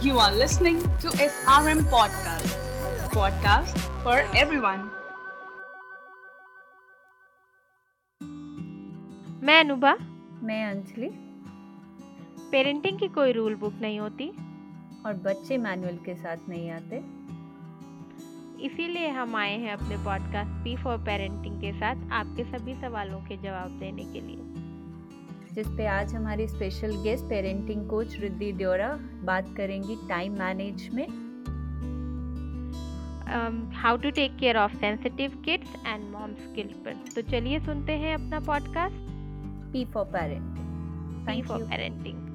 You are listening to SRM Podcast. Podcast for everyone. मैं अनुभा मैं Anjali parenting की कोई रूल बुक नहीं होती और बच्चे मैनुअल के साथ नहीं आते इसीलिए हम आए हैं अपने पॉडकास्ट पी फॉर पेरेंटिंग के साथ आपके सभी सवालों के जवाब देने के लिए जिस पे आज हमारी special guest parenting coach Riddhi Dyora बात करेंगी टाइम मैनेज में। How to take care of sensitive kids and moms guilt पर। तो चलिए सुनते हैं अपना podcast P for parenting P for parenting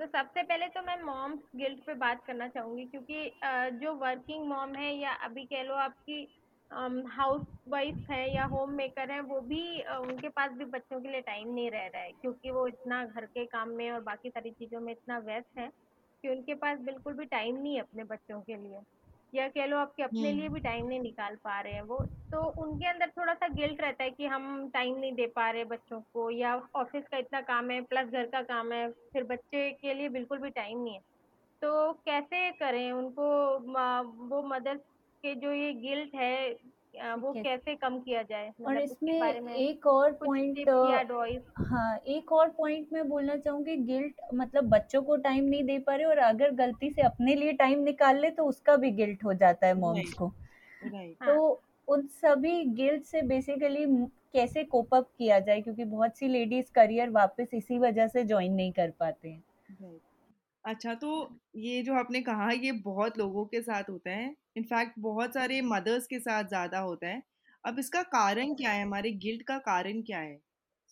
तो सबसे पहले तो मैं मॉम्स गिल्ट पे बात करना चाहूँगी क्योंकि जो वर्किंग मॉम है या अभी कह लो आपकी हाउस वाइफ है या होम मेकर है, वो भी उनके पास भी बच्चों के लिए टाइम नहीं रह रहा है क्योंकि वो इतना घर के काम में और बाकी सारी चीज़ों में इतना व्यस्त है कि उनके पास बिल्कुल भी टाइम नहीं है अपने बच्चों के लिए। या कह लो आपके अपने लिए भी टाइम नहीं निकाल पा रहे हैं वो तो उनके अंदर थोड़ा सा गिल्ट रहता है कि हम टाइम नहीं दे पा रहे बच्चों को या ऑफ़िस का इतना काम है प्लस घर का काम है फिर बच्चे के लिए बिल्कुल भी टाइम नहीं है। तो कैसे करें उनको वो मदर्स के जो ये गिल्ट है वो कैसे कम किया जाए? और मतलब इसमें एक और पॉइंट हाँ एक और पॉइंट मैं बोलना चाहूँगी गिल्ट मतलब बच्चों को टाइम नहीं दे पा रहे और अगर गलती से अपने लिए टाइम निकाल ले तो उसका भी गिल्ट हो जाता है मॉम्स को। तो हाँ। उन सभी गिल्ट से बेसिकली कैसे कोप अप किया जाए? क्योंकि बहुत सी लेडीज़ करियर वापस इसी वजह से ज्वाइन नहीं कर पाते हैं। अच्छा तो ये जो आपने कहा ये बहुत लोगों के साथ होता है। इनफैक्ट बहुत सारे मदर्स के साथ ज़्यादा होता है। अब इसका कारण क्या है? हमारे गिल्ट का कारण क्या है?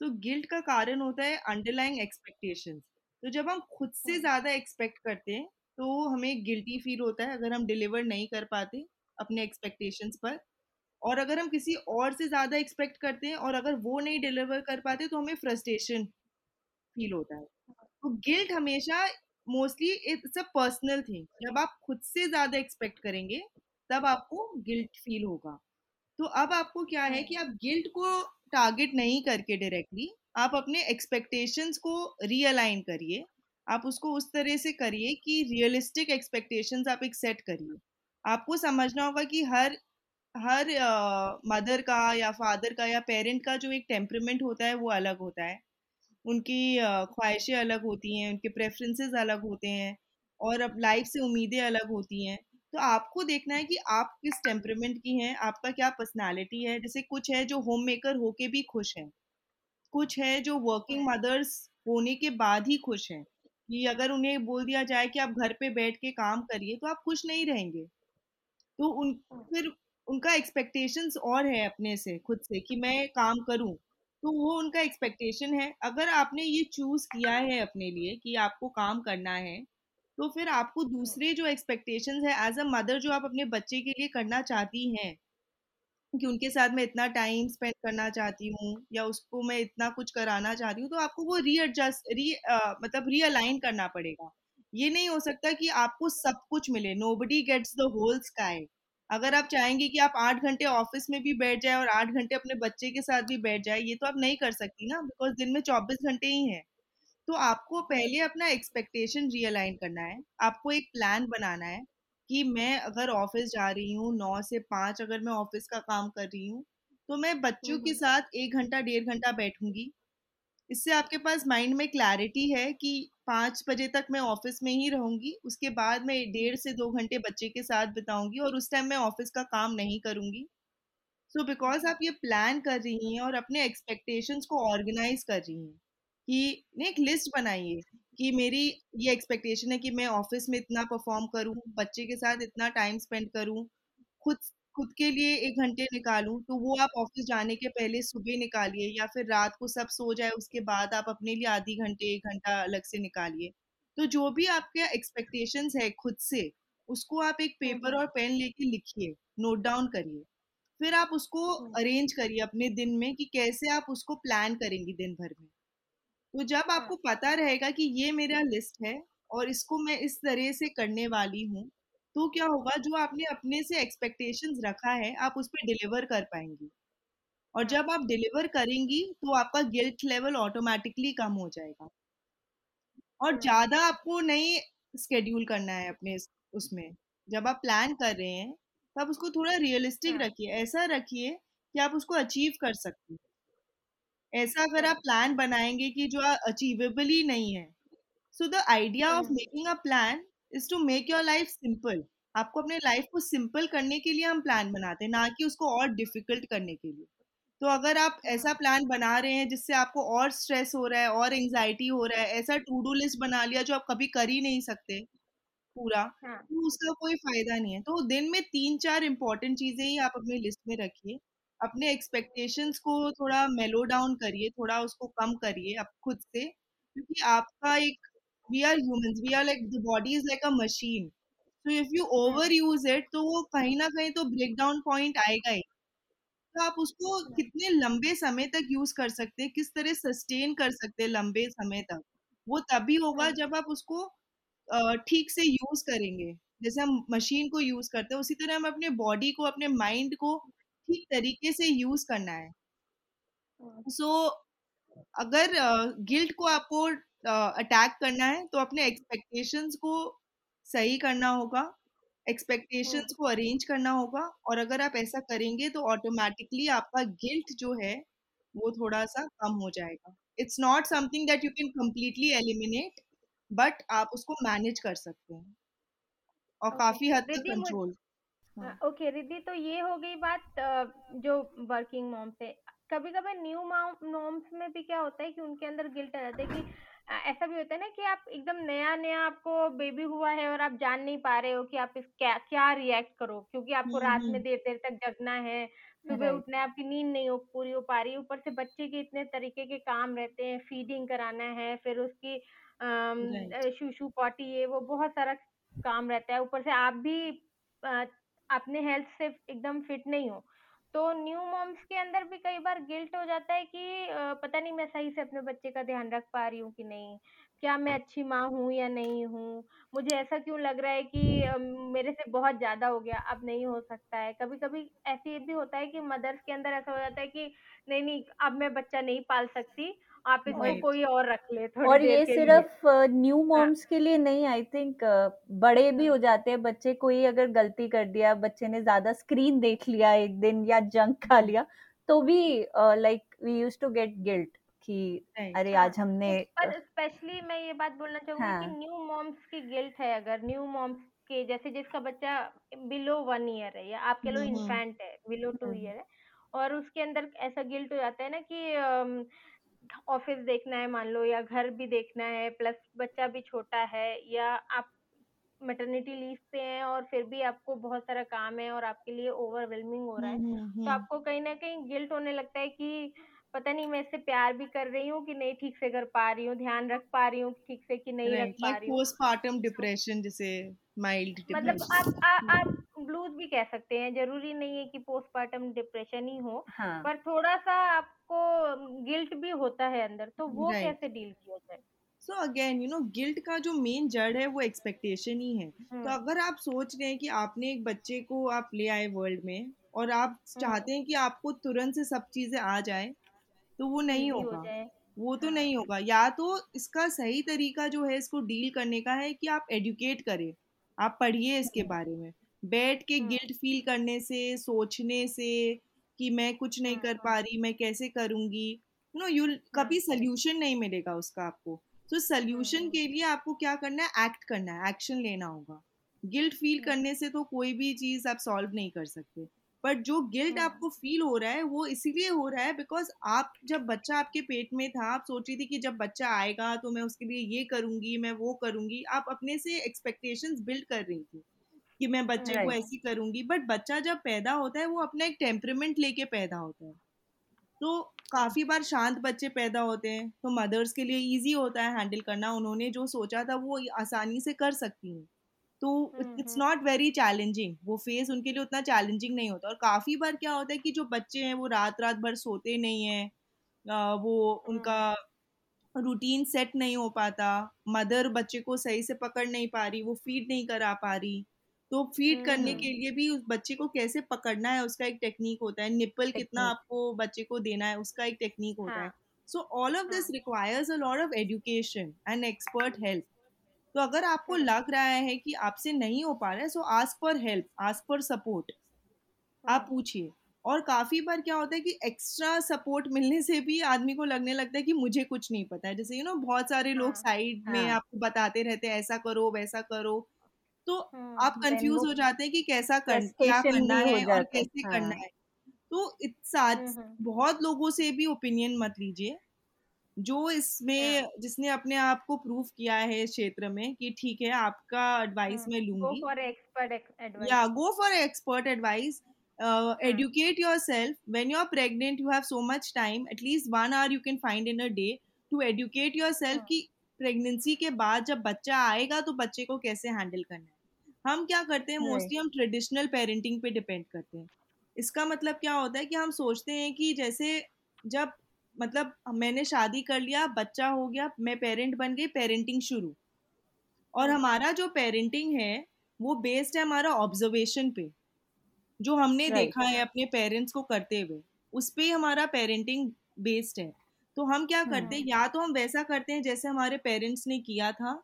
सो so, गिल्ट का कारण होता है अंडरलाइंग एक्सपेक्टेशंस। तो जब हम खुद से ज़्यादा एक्सपेक्ट करते हैं तो हमें गिल्टी फील होता है अगर हम डिलीवर नहीं कर पाते अपने एक्सपेक्टेशंस पर। और अगर हम किसी और से ज़्यादा एक्सपेक्ट करते हैं और अगर वो नहीं डिलीवर कर पाते तो हमें फ्रस्ट्रेशन फील होता है। तो गिल्ट हमेशा mostly it's a personal thing. जब आप खुद से ज़्यादा एक्सपेक्ट करेंगे तब आपको गिल्ट फील होगा। तो अब आपको क्या है कि आप गिल्ट को टारगेट नहीं करके डायरेक्टली आप अपने एक्सपेक्टेशंस को रियलाइन करिए। आप उसको उस तरह से करिए कि रियलिस्टिक एक्सपेक्टेशंस आप एक सेट करिए। आपको समझना होगा कि हर हर मदर uh, का या फादर का या पेरेंट का जो एक टेम्परमेंट होता है वो अलग होता है। उनकी ख्वाहिशें अलग होती हैं उनके प्रेफरेंसेस अलग होते हैं और अब लाइफ से उम्मीदें अलग होती हैं। तो आपको देखना है कि आप किस टेम्परमेंट की हैं आपका क्या पर्सनालिटी है? जैसे कुछ है जो होम मेकर होके भी खुश हैं कुछ है जो वर्किंग मदर्स होने के बाद ही खुश हैं कि अगर उन्हें बोल दिया जाए कि आप घर पे बैठ के काम करिए तो आप खुश नहीं रहेंगे। तो उन फिर उनका एक्सपेक्टेशंस और है अपने से खुद से कि मैं काम करूँ तो वो उनका एक्सपेक्टेशन है। अगर आपने ये चूज़ किया है अपने लिए कि आपको काम करना है तो फिर आपको दूसरे जो एक्सपेक्टेशंस है एज अ मदर जो आप अपने बच्चे के लिए करना चाहती हैं, कि उनके साथ मैं इतना टाइम स्पेंड करना चाहती हूँ या उसको मैं इतना कुछ कराना चाहती हूँ तो आपको वो रीएडजस्ट री मतलब रीअलाइन करना पड़ेगा। ये नहीं हो सकता कि आपको सब कुछ मिले nobody gets the whole sky अगर आप चाहेंगे कि आप आठ घंटे ऑफ़िस में भी बैठ जाए और आठ घंटे अपने बच्चे के साथ भी बैठ जाए ये तो आप नहीं कर सकती ना बिकॉज़ दिन में चौबीस घंटे ही हैं। तो आपको पहले अपना एक्सपेक्टेशन रियलाइन करना है आपको एक प्लान बनाना है कि मैं अगर ऑफ़िस जा रही हूँ नौ से पाँच अगर मैं ऑफ़िस का काम कर रही हूँ तो मैं बच्चों के साथ एक घंटा डेढ़ घंटा बैठूँगी। इससे आपके पास माइंड में क्लैरिटी है कि पाँच बजे तक मैं ऑफ़िस में ही रहूँगी उसके बाद मैं डेढ़ से दो घंटे बच्चे के साथ बिताऊँगी और उस टाइम मैं ऑफ़िस का काम नहीं करूँगी। सो so, बिकॉज़ आप ये प्लान कर रही हैं और अपने एक्सपेक्टेशंस को ऑर्गेनाइज कर रही हैं कि नहीं एक लिस्ट बनाइए कि मेरी ये एक्सपेक्टेशन है कि मैं ऑफ़िस में इतना परफॉर्म करूँ बच्चे के साथ इतना टाइम स्पेंड करूँ खुद खुद के लिए एक घंटे निकालूं तो वो आप ऑफ़िस जाने के पहले सुबह निकालिए या फिर रात को सब सो जाए उसके बाद आप अपने लिए आधी घंटे एक घंटा अलग से निकालिए। तो जो भी आपके एक्सपेक्टेशंस है खुद से उसको आप एक पेपर और पेन लेके लिखिए नोट डाउन करिए। फिर आप उसको अरेंज करिए अपने दिन में कि कैसे आप उसको प्लान करेंगी दिन भर में। तो जब आपको पता रहेगा कि ये मेरा लिस्ट है और इसको मैं इस तरह से करने वाली हूँ तो क्या होगा जो आपने अपने से एक्सपेक्टेशंस रखा है आप उस पर डिलीवर कर पाएँगी। और जब आप डिलीवर करेंगी तो आपका गिल्ट लेवल ऑटोमेटिकली कम हो जाएगा। और ज़्यादा आपको नहीं स्केड्यूल करना है अपने उसमें। जब आप प्लान कर रहे हैं तब उसको थोड़ा रियलिस्टिक हाँ। रखिए ऐसा रखिए कि आप उसको अचीव कर सकते हैं ऐसा अगर आप प्लान बनाएँगे कि जो अचीवेबल ही नहीं है। So the idea of making a plan is to make your life simple आपको अपने लाइफ को सिंपल करने के लिए हम प्लान बनाते हैं ना कि उसको और डिफ़िकल्ट करने के लिए। तो अगर आप ऐसा प्लान बना रहे हैं जिससे आपको और स्ट्रेस हो रहा है और एंजाइटी हो रहा है ऐसा टू डू लिस्ट बना लिया जो आप कभी कर ही नहीं सकते पूरा हाँ. तो उसका कोई फ़ायदा नहीं है। तो दिन में तीन चार इंपॉर्टेंट चीज़ें ही आप अपनी लिस्ट में रखिए। अपने एक्सपेक्टेशंस को थोड़ा मेलो डाउन करिए थोड़ा उसको कम करिए आप खुद से क्योंकि आपका एक we are humans we are like the body is like a machine तो if you over use it तो वो कहीं ना कहीं तो ब्रेक डाउन पॉइंट आएगा ही। तो आप उसको कितने लंबे समय तक यूज़ कर सकते हैं किस तरह सस्टेन कर सकते हैं लंबे समय तक वो तभी होगा हाँ। जब आप उसको ठीक से यूज़ करेंगे। जैसे हम मशीन को यूज़ करते हैं उसी तरह हम अपने बॉडी को अपने माइंड को ठीक तरीके से यूज़ करना है। सो so, अगर गिल्ट को आपको अटैक करना है तो अपने एक्सपेक्टेशंस को सही करना होगा एक्सपेक्टेशंस को अरेंज करना होगा और अगर आप ऐसा करेंगे तो ऑटोमेटिकली आपका गिल्ट जो है वो थोड़ा सा कम हो जाएगा। It's not something that you can completely eliminate but आप उसको मैनेज कर सकते हैं और okay. काफ़ी हद तक कंट्रोल ओके रिद्धि तो ये हो गई बात जो वर्किंग मॉम से कभी कभी न्यू मॉम्स में भी क्या होता है कि उनके अंदर गिल्ट आ जाता है कि ऐसा भी होता है ना कि आप एकदम नया नया आपको बेबी हुआ है और आप जान नहीं पा रहे हो कि आप इस क्या क्या रिएक्ट करो क्योंकि आपको रात में देर देर तक जगना है सुबह उठना है आपकी नींद नहीं हो पूरी हो पा रही ऊपर से बच्चे के इतने तरीके के काम रहते हैं फीडिंग कराना है फिर उसकी शूशू पॉटी ये वो बहुत सारा काम रहता है ऊपर से आप भी अपने हेल्थ से एकदम फिट नहीं हो तो न्यू मॉम्स के अंदर भी कई बार गिल्ट हो जाता है कि पता नहीं मैं सही से अपने बच्चे का ध्यान रख पा रही हूँ कि नहीं क्या मैं अच्छी माँ हूँ या नहीं हूँ? मुझे ऐसा क्यों लग रहा है कि मेरे से बहुत ज़्यादा हो गया अब नहीं हो सकता है? कभी कभी ऐसे भी होता है कि मदर्स के अंदर ऐसा हो जाता है कि नहीं नहीं अब मैं बच्चा नहीं पाल सकती। आप इसको कोई और रख ले और ये सिर्फ़ न्यू मॉम्स हाँ. के लिए नहीं आई थिंक बड़े भी हाँ। हो जाते हैं बच्चे कोई अगर गलती कर दिया बच्चे ने ज़्यादा स्क्रीन देख लिया एक दिन या जंक खा लिया तो भी like we use to get guilt कि अरे हाँ, आज हमने पर स्पेशली मैं ये बात बोलना चाहूँगी हाँ. कि न्यू मॉम्स की गिल्ट है अगर न्यू मॉम्स के जैसे जिसका बच्चा बिलो वन ईयर है या आप कह लो इन्फेंट है बिलो टू ईयर है और उसके अंदर ऐसा गिल्ट हो जाता है ना कि ऑफ़िस देखना है मान लो या घर भी देखना है प्लस बच्चा भी छोटा है या आप मेटर्निटी लीव पे हैं और फिर भी आपको बहुत सारा काम है और आपके लिए ओवरवेलमिंग हो रहा है हम्म, तो हम्म। आपको कहीं ना कहीं गिल्ट होने लगता है कि पता नहीं मैं इससे प्यार भी कर रही हूँ कि नहीं ठीक से कर पा रही हूँ ध्यान रख पा रही हूँ ठीक से कि नहीं रख पा रही हूँ पोस्टमार्टम डिप्रेशन जिसे माइल्ड मतलब आप आ, आप ब्लूज भी कह सकते हैं ज़रूरी नहीं है कि पोस्टमार्टम डिप्रेशन ही हो हाँ. पर थोड़ा सा आपको गिल्ट भी होता है अंदर तो वो right. कैसे डील किया जाए so again you know guilt का जो मेन जड़ है वो एक्सपेक्टेशन ही है तो हम्म। अगर आप सोच रहे हैं कि आपने एक बच्चे को आप ले आए वर्ल्ड में और आप हम्म। चाहते हैं कि आपको तुरंत से सब चीज़ें आ जाए तो वो नहीं होगा वो तो हाँ। नहीं होगा या तो इसका सही तरीका जो है इसको डील करने का है कि आप एडुकेट करें आप पढ़िए इसके हम्म। बारे में बैठ के गिल्ट हाँ। फील करने से सोचने से कि मैं कुछ नहीं हाँ, कर पा रही मैं कैसे करूँगी? नो यू कभी सोल्यूशन नहीं मिलेगा उसका आपको। तो so, सोल्यूशन के लिए आपको क्या करना है? एक्ट करना है एक्शन लेना होगा। गिल्ट फील करने से तो कोई भी चीज़ आप सॉल्व नहीं कर सकते। बट जो गिल्ट हाँ। आपको फील हो रहा है वो इसीलिए हो रहा है बिकॉज़ आप जब बच्चा आपके पेट में था आप सोच रही थी कि जब बच्चा आएगा तो मैं उसके लिए ये करूँगी मैं वो करूँगी आप अपने से एक्सपेक्टेशंस बिल्ड कर रही थी। कि मैं बच्चे right. को ऐसी करूँगी बट बच्चा जब पैदा होता है वो अपना एक टेम्परमेंट लेके पैदा होता है तो काफ़ी बार शांत बच्चे पैदा होते हैं तो मदर्स के लिए इजी होता है हैंडल करना उन्होंने जो सोचा था वो आसानी से कर सकती हैं तो इट्स नॉट वेरी चैलेंजिंग वो फेस उनके लिए उतना चैलेंजिंग नहीं होता और काफ़ी बार क्या होता है कि जो बच्चे हैं वो रात रात भर सोते नहीं हैं वो उनका रूटीन हम्म। सेट नहीं हो पाता मदर बच्चे को सही से पकड़ नहीं पा रही वो फ़ीड नहीं करा पा रही तो फ़ीड करने के लिए भी उस बच्चे को कैसे पकड़ना है उसका एक टेक्निक होता है निप्पल कितना आपको बच्चे को देना है उसका एक टेक्निक होता है। So all of this requires a lot of education and expert help तो अगर आपको लग रहा है कि आपसे नहीं हो पा रहा है so ask for help ask for support आप पूछिए। और काफ़ी बार क्या होता है कि एक्स्ट्रा सपोर्ट मिलने से भी आदमी को लगने लगता है कि मुझे कुछ नहीं पता है। जैसे यू नो बहुत सारे लोग साइड हाँ, में हाँ. आपको बताते रहते हैं ऐसा करो वैसा करो। तो हाँ, आप कंफ्यूज हो जाते हैं कि कैसा कर क्या करना है और कैसे हाँ. करना है। तो साथ बहुत लोगों से भी ओपिनियन मत लीजिए जो इसमें हाँ. जिसने अपने आप को प्रूव किया है इस क्षेत्र में कि ठीक है आपका एडवाइस मैं लूँगी। गो फॉर एक्सपर्ट या go for expert advice uh, educate yourself when you're pregnant you have so much time at least one hour you can find in a day to educate yourself कि pregnancy के बाद जब बच्चा आएगा तो बच्चे को कैसे हैंडल करना है। हम क्या करते हैं मोस्टली हम ट्रेडिशनल पेरेंटिंग पे डिपेंड करते हैं। इसका मतलब क्या होता है कि हम सोचते हैं कि जैसे जब मतलब मैंने शादी कर लिया बच्चा हो गया मैं पेरेंट बन गई पेरेंटिंग शुरू। और हमारा जो पेरेंटिंग है वो बेस्ड है हमारा ऑब्जर्वेशन पे। जो हमने देखा है अपने पेरेंट्स को करते हुए उस पर हमारा पेरेंटिंग बेस्ड है। तो हम क्या करते हैं hmm. या तो हम वैसा करते हैं जैसे हमारे पेरेंट्स ने किया था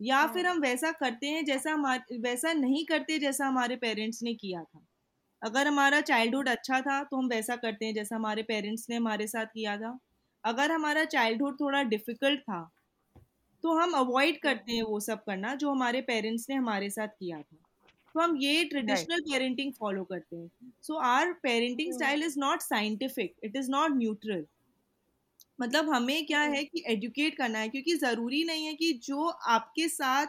या hmm. फिर हम वैसा करते हैं जैसा हमारे वैसा नहीं करते जैसा हमारे पेरेंट्स ने किया था। अगर हमारा चाइल्डहुड अच्छा था तो हम वैसा करते हैं जैसा हमारे पेरेंट्स ने हमारे साथ किया था। अगर हमारा चाइल्डहुड थोड़ा डिफ़िकल्ट था तो हम अवॉइड करते हैं वो सब करना जो हमारे पेरेंट्स ने हमारे साथ किया था। तो हम ये ट्रेडिशनल पेरेंटिंग फॉलो करते हैं। So our parenting style is not scientific it is not neutral मतलब हमें क्या. है कि एजुकेट करना है क्योंकि ज़रूरी नहीं है कि जो आपके साथ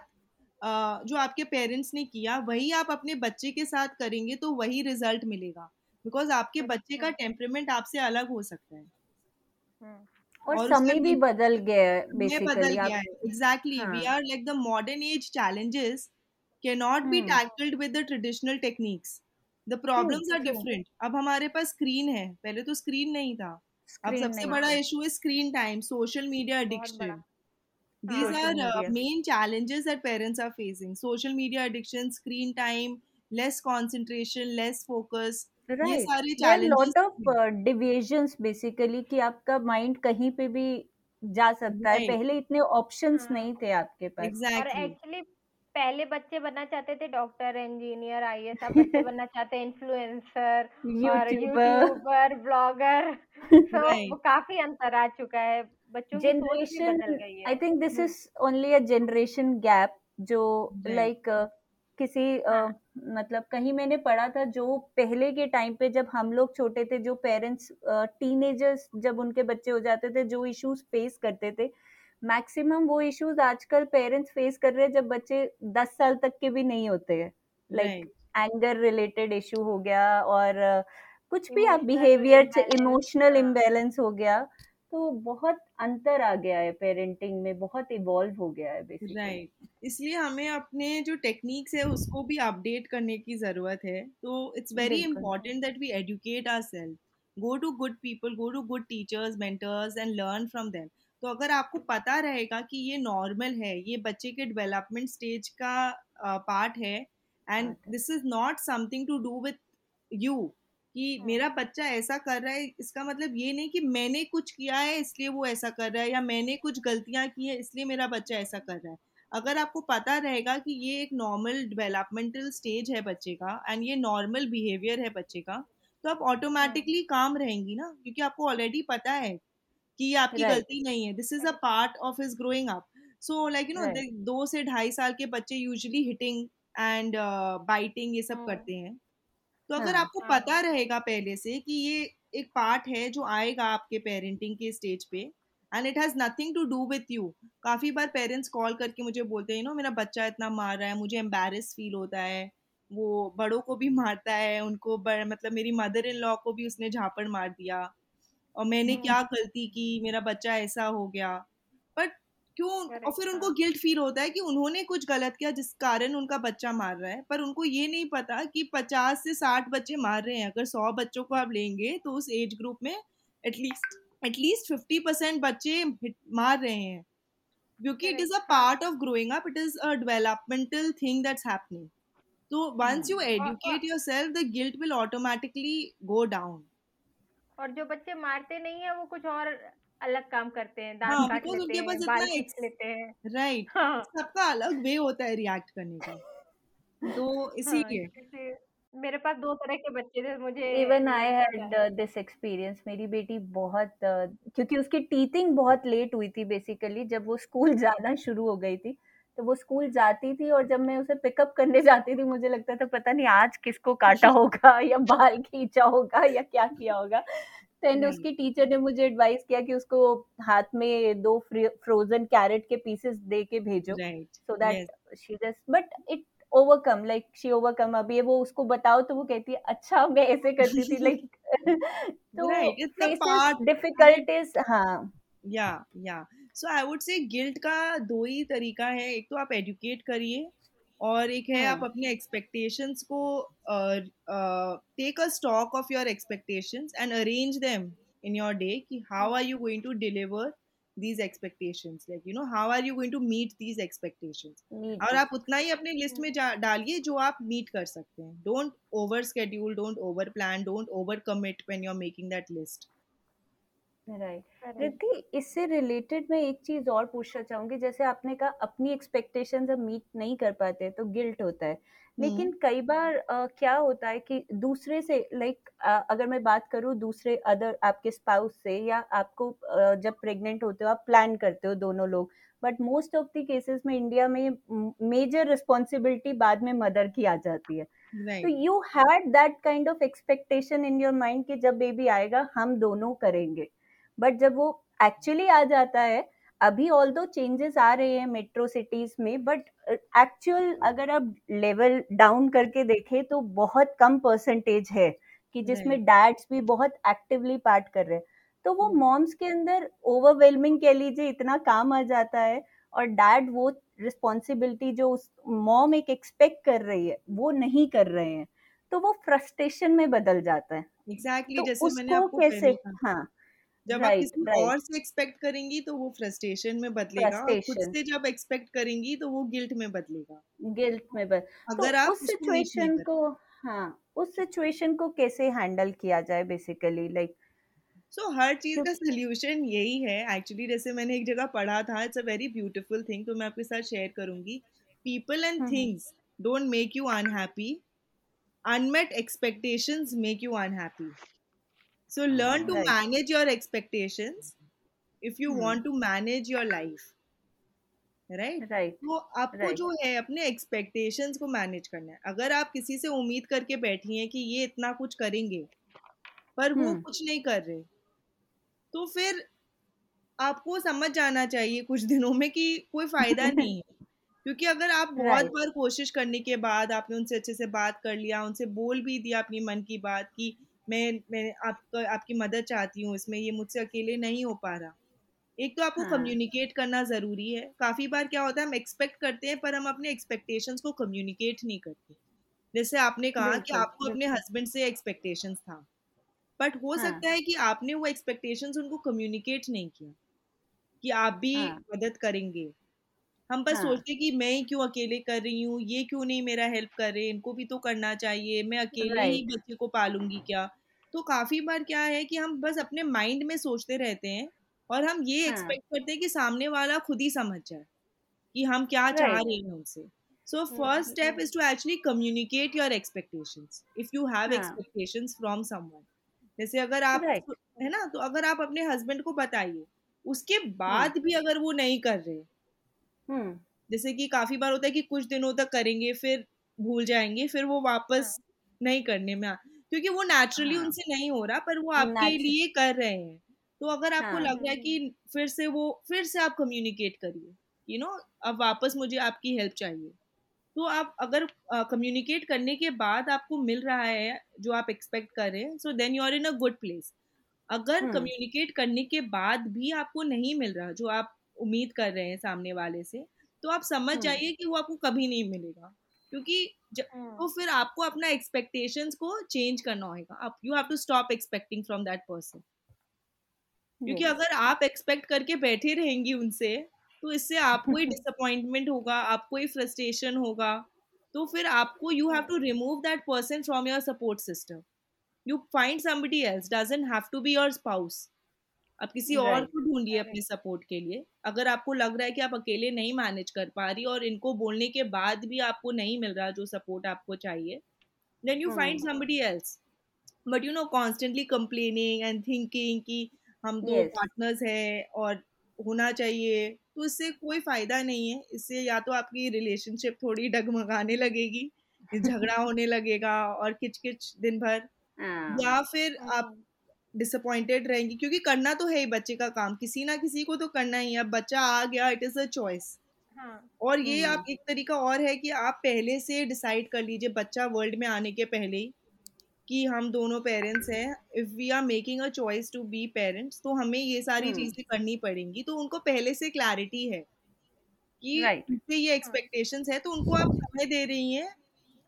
जो आपके पेरेंट्स ने किया वही आप अपने बच्चे के साथ करेंगे तो वही रिज़ल्ट मिलेगा। बिकॉज़ आपके बच्चे का टेम्परमेंट आपसे अलग हो सकता है. और, और समय भी बदल गया है बदल गया है। Exactly we are like the modern age challenges cannot be tackled with the traditional techniques the problems are different अब हमारे पास स्क्रीन है पहले तो स्क्रीन नहीं था। अब सबसे बड़ा इशू है screen time social media addiction these are main challenges that parents are facing social media addiction screen time less concentration less focus lot of divisions basically कि आपका माइंड कहीं पे भी जा सकता है। पहले इतने ऑप्शंस नहीं थे आपके पास। एक्चुअली. पहले बच्चे बनना चाहते थे डॉक्टर इंजीनियर आई एस बच्चे बनना चाहते हैं इन्फ्लुएंसर और यूट्यूबर। ब्लॉगर। तो काफ़ी अंतर आ चुका है बच्चों की generation I think this is only a generation gap जो लाइक like, uh, किसी uh, मतलब कहीं मैंने पढ़ा था जो पहले के टाइम पे जब हम लोग छोटे थे जो पेरेंट्स टीनेजर्स uh, जब उनके बच्चे हो जाते थे जो इश्यूज़ फेस करते थे मैक्सिमम वो इश्यूज़ आजकल पेरेंट्स फेस कर रहे हैं जब बच्चे दस साल तक के भी नहीं होते हैं। लाइक एंगर रिलेटेड इशू हो गया और कुछ भी आप बिहेवियर इमोशनल इम्बेलेंस हो गया तो बहुत अंतर आ गया है पेरेंटिंग में बहुत इवॉल्व हो गया है बेसिकली। Right right. इसलिए हमें अपने जो टेक्निक्स है उसको भी अपडेट करने की ज़रूरत है तो it's very important that we educate our self go to good people go to good teachers mentors and learn from them तो अगर आपको पता रहेगा कि ये नॉर्मल है ये बच्चे के डेवलपमेंट स्टेज का पार्ट है and this is not something to do with you कि हाँ। मेरा बच्चा ऐसा कर रहा है इसका मतलब ये नहीं कि मैंने कुछ किया है इसलिए वो ऐसा कर रहा है या मैंने कुछ गलतियाँ की है इसलिए मेरा बच्चा ऐसा कर रहा है अगर आपको पता रहेगा कि ये एक नॉर्मल डेवलपमेंटल स्टेज है बच्चे का एंड ये नॉर्मल बिहेवियर है बच्चे का तो आप ऑटोमेटिकली हाँ। काम रहेंगी ना क्योंकि आपको ऑलरेडी पता है कि ये आपकी right. गलती नहीं है this is a part of his growing up so like you know दो से ढाई साल के बच्चे यूजुअली हिटिंग एंड बाइटिंग ये सब hmm. करते हैं। तो अगर हाँ, आपको हाँ. पता रहेगा पहले से कि ये एक पार्ट है जो आएगा आपके पेरेंटिंग के स्टेज पे and it has nothing to do with you काफ़ी बार पेरेंट्स कॉल करके मुझे बोलते हैं नो मेरा बच्चा इतना मार रहा है मुझे एम्बेरस फील होता है। वो बड़ों को भी मारता है उनको मतलब मेरी मदर इन लॉ को भी उसने झापड़ मार दिया। और मैंने हम्म। क्या गलती की मेरा बच्चा ऐसा हो गया। बट क्यों? और फिर उनको गिल्ट फील होता है कि उन्होंने कुछ गलत किया जिस कारण उनका बच्चा मार रहा है। पर उनको ये नहीं पता कि पचास से साठ बच्चे मार रहे हैं। अगर सौ बच्चों को आप लेंगे तो उस एज ग्रुप में at least at least fifty percent बच्चे मार रहे हैं। क्योंकि it is a part of growing up it is a developmental thing that's happening So once you educate yourself, the guilt will automatically go down. और जो बच्चे मारते नहीं है वो कुछ और अलग काम करते हैं दांत हाँ, काट लेते हैं बाल खींच लेते हैं। राइट हाँ। सबका अलग वे होता है रिएक्ट करने का। तो हाँ इसीलिए। जैसे मेरे पास दो तरह के बच्चे थे मुझे even I had this experience मेरी बेटी बहुत uh, क्योंकि उसकी टीथिंग बहुत लेट हुई थी बेसिकली जब वो स्कूल जाना शुरू हो गई थी। तो वो स्कूल जाती थी और जब मैं उसे पिकअप करने जाती थी मुझे लगता था पता नहीं आज किसको काटा होगा या बाल खींचा होगा या क्या किया होगा। देन उसकी टीचर ने मुझे एडवाइस किया कि उसको हाथ में दो फ्रोजन कैरेट के पीसेस दे के भेजो। So that she just but it overcome like she overcome अभी वो उसको बताओ तो वो कहती है अच्छा मैं ऐसे करती थी लाइक तो फेसेस डिफिकल्टीज हाँ। या या सो आई वुड से गिल्ट का दो ही तरीका है। एक तो आप एजुकेट करिए और एक है आप हाँ। अपने एक्सपेक्टेशंस को take a stock of your expectations and arrange them in your day कि how are you going to deliver these expectations? Like you know how are you going to meet these expectations? Need और आप उतना ही अपने list में डालिए जो आप meet कर सकते हैं। Don't over schedule don't over plan don't over commit when you are making that list right. Riddhi इससे रिलेटेड मैं एक चीज़ और पूछना चाहूँगी जैसे आपने कहा अपनी एक्सपेक्टेशंस हम मीट नहीं कर पाते तो गिल्ट होता है। लेकिन कई बार अ, क्या होता है कि दूसरे से लाइक अगर मैं बात करूँ दूसरे अदर आपके स्पाउस से या आपको अ, जब प्रेग्नेंट होते हो आप प्लान करते हो दोनों लोग but most of the cases में इंडिया में मेजर रिस्पॉन्सिबिलिटी बाद में मदर की आ जाती है। तो you had that kind of expectation in your mind कि जब बेबी आएगा हम दोनों करेंगे। बट जब वो एक्चुअली आ जाता है अभी ऑल दो चेंजेस आ रहे हैं मेट्रो सिटीज़ में बट एक्चुअल अगर आप लेवल डाउन करके देखें तो बहुत कम परसेंटेज है कि जिसमें डैड्स भी बहुत एक्टिवली पार्ट कर रहे हैं। तो वो Hmm. मॉम्स के अंदर ओवरवेलमिंग कह लीजिए इतना काम आ जाता है और डैड वो रिस्पॉन्सिबिलिटी जो उस मॉम एक एक्सपेक्ट कर रही है वो नहीं कर रहे हैं। तो वो फ्रस्ट्रेशन में बदल जाता है। एग्जैक्टली exactly, तो जैसे मैंने आपको कैसे पहले हाँ। जब आप किसी और से एक्सपेक्ट करेंगी तो वो फ्रस्ट्रेशन में बदलेगा और खुद से जब एक्सपेक्ट करेंगी तो वो गिल्ट में बदलेगा। गिल्ट में बस तो अगर आप उस सिचुएशन को हाँ उस सिचुएशन को कैसे हैंडल किया जाए बेसिकली लाइक सो हर चीज़ का सोल्यूशन यही है। एक्चुअली जैसे मैंने एक जगह पढ़ा था it's a very beautiful thing तो मैं आपके साथ शेयर करूँगी। People and hmm things don't make you unhappy. Unmet expectations make you unhappy so learn to Right. manage your expectations if you Hmm. want to manage your life. Right? Right तो आपको Right. जो है अपने expectations को manage करना है। अगर आप किसी से उम्मीद करके बैठी हैं कि ये इतना कुछ करेंगे पर वो हम्म कुछ नहीं कर रहे तो फिर आपको समझ जाना चाहिए कुछ दिनों में कि कोई फ़ायदा नहीं है। क्योंकि अगर आप बहुत राइट बार कोशिश करने के बाद आपने उनसे अच्छे से बात कर लिया उनसे बोल भी दिया अपनी मन की बात कि मैं मैं आपका आपकी मदद चाहती हूँ इसमें ये मुझसे अकेले नहीं हो पा रहा। एक तो आपको कम्युनिकेट हाँ करना ज़रूरी है। काफ़ी बार क्या होता है हम एक्सपेक्ट करते हैं पर हम अपने एक्सपेक्टेशंस को कम्युनिकेट नहीं करते। जैसे आपने कहा कि आपको अपने हस्बैंड से एक्सपेक्टेशंस था। बट हो हाँ। सकता है कि आपने वो एक्सपेक्टेशंस उनको कम्युनिकेट नहीं किया कि आप भी हाँ। मदद करेंगे। हम बस हाँ। सोचते कि मैं ही क्यों अकेले कर रही हूँ ये क्यों नहीं मेरा हेल्प कर रहे इनको भी तो करना चाहिए मैं अकेले ही बच्चे को पालूँगी क्या? तो काफ़ी बार क्या है कि हम बस अपने माइंड में सोचते रहते हैं और हम ये हाँ। एक्सपेक्ट करते हैं कि सामने वाला खुद ही समझ जाए कि हम क्या चाह रहे हैं उनसे। So hmm first step is to actually communicate your expectations. If you have हाँ। Expectations from someone. जैसे अगर आप राइट। है ना तो अगर आप अपने हस्बैंड को बताइए उसके बाद भी अगर वो नहीं कर रहे जैसे कि काफ़ी बार होता है कि कुछ दिनों तक करेंगे फिर भूल जाएँगे फिर वो वापस हाँ। नहीं करने में क्योंकि वो नेचुरली हाँ। उनसे नहीं हो रहा पर वो आपके लिए कर रहे हैं। तो अगर आपको हाँ। लग रहा है कि फिर से वो फिर से आप कम्युनिकेट करिए यू नो अब वापस मुझे आपकी हेल्प चाहिए। तो आप अगर कम्युनिकेट uh, करने के बाद आपको मिल रहा है जो आप एक्सपेक्ट कर रहे हैं so then you are in a good place अगर हम्म। कम्युनिकेट करने के बाद भी आपको नहीं मिल रहा जो आप उम्मीद कर रहे हैं सामने वाले से तो आप समझ हम्म। जाइए कि वो आपको कभी नहीं मिलेगा। क्योंकि तो हम्म। फिर आपको अपना एक्सपेक्टेशंस को चेंज करना होगा आप you have to stop expecting from that person क्योंकि अगर आप एक्सपेक्ट करके बैठे रहेंगी उनसे तो इससे आपको ही डिसअपॉइंटमेंट होगा आपको ही फ्रस्ट्रेशन होगा। तो फिर आपको you have to remove that person from your support system you find somebody else doesn't have to be your spouse आप किसी और को ढूंढिए अपने सपोर्ट के लिए। अगर आपको लग रहा है कि आप अकेले नहीं मैनेज कर पा रही और इनको बोलने के बाद भी आपको नहीं मिल रहा जो सपोर्ट आपको चाहिए then you find somebody else but you know constantly complaining and thinking कि हम दो पार्टनर्स हैं और होना चाहिए तो इससे कोई फ़ायदा नहीं है। इससे या तो आपकी रिलेशनशिप थोड़ी डगमगाने लगेगी झगड़ा होने लगेगा और किचकिच दिन भर। हाँ। या फिर आप हम्म, डिसअपॉइंटेड रहेंगी क्योंकि करना तो है ही बच्चे का काम। किसी ना किसी को तो करना ही है। बच्चा आ गया इट इज़ अ चॉइस हाँ। और ये हम्म। आप एक तरीका और है कि आप पहले से डिसाइड कर लीजिए बच्चा वर्ल्ड में आने के पहले ही कि हम दोनों पेरेंट्स हैं। If we are making a choice to be parents तो हमें ये सारी हम्म। चीज़ें करनी पड़ेंगी। तो उनको पहले से क्लैरिटी है कि उनसे ये हाँ। एक्सपेक्टेशंस है तो उनको आप समय दे रही हैं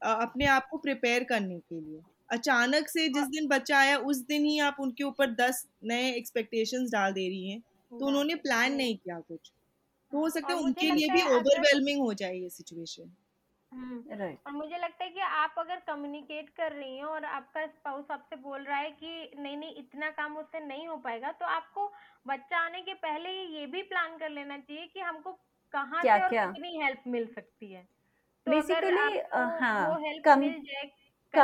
अपने आप को प्रिपेयर करने के लिए। अचानक से जिस दिन बच्चा आया उस दिन ही आप उनके ऊपर दस नए एक्सपेक्टेशंस डाल दे रही हैं। तो उन्होंने प्लान नहीं नहीं किया कुछ। तो हाँ हो सकता और है मुझे उनके लिए भी ओवरवेलमिंग हो जाए ये सिचुएशन हम्म राइट और मुझे लगता है कि आप अगर कम्युनिकेट कर रही हैं और आपका स्पाउस आपसे बोल रहा है कि नहीं नहीं इतना काम उससे नहीं हो पाएगा तो आपको बच्चा आने के पहले ही ये भी प्लान कर लेना चाहिए कि हमको कहाँ क्या से और कितनी हेल्प मिल सकती है। तो अगर बेसिकली आपको वो हाँ हेल्प कम मिल जाए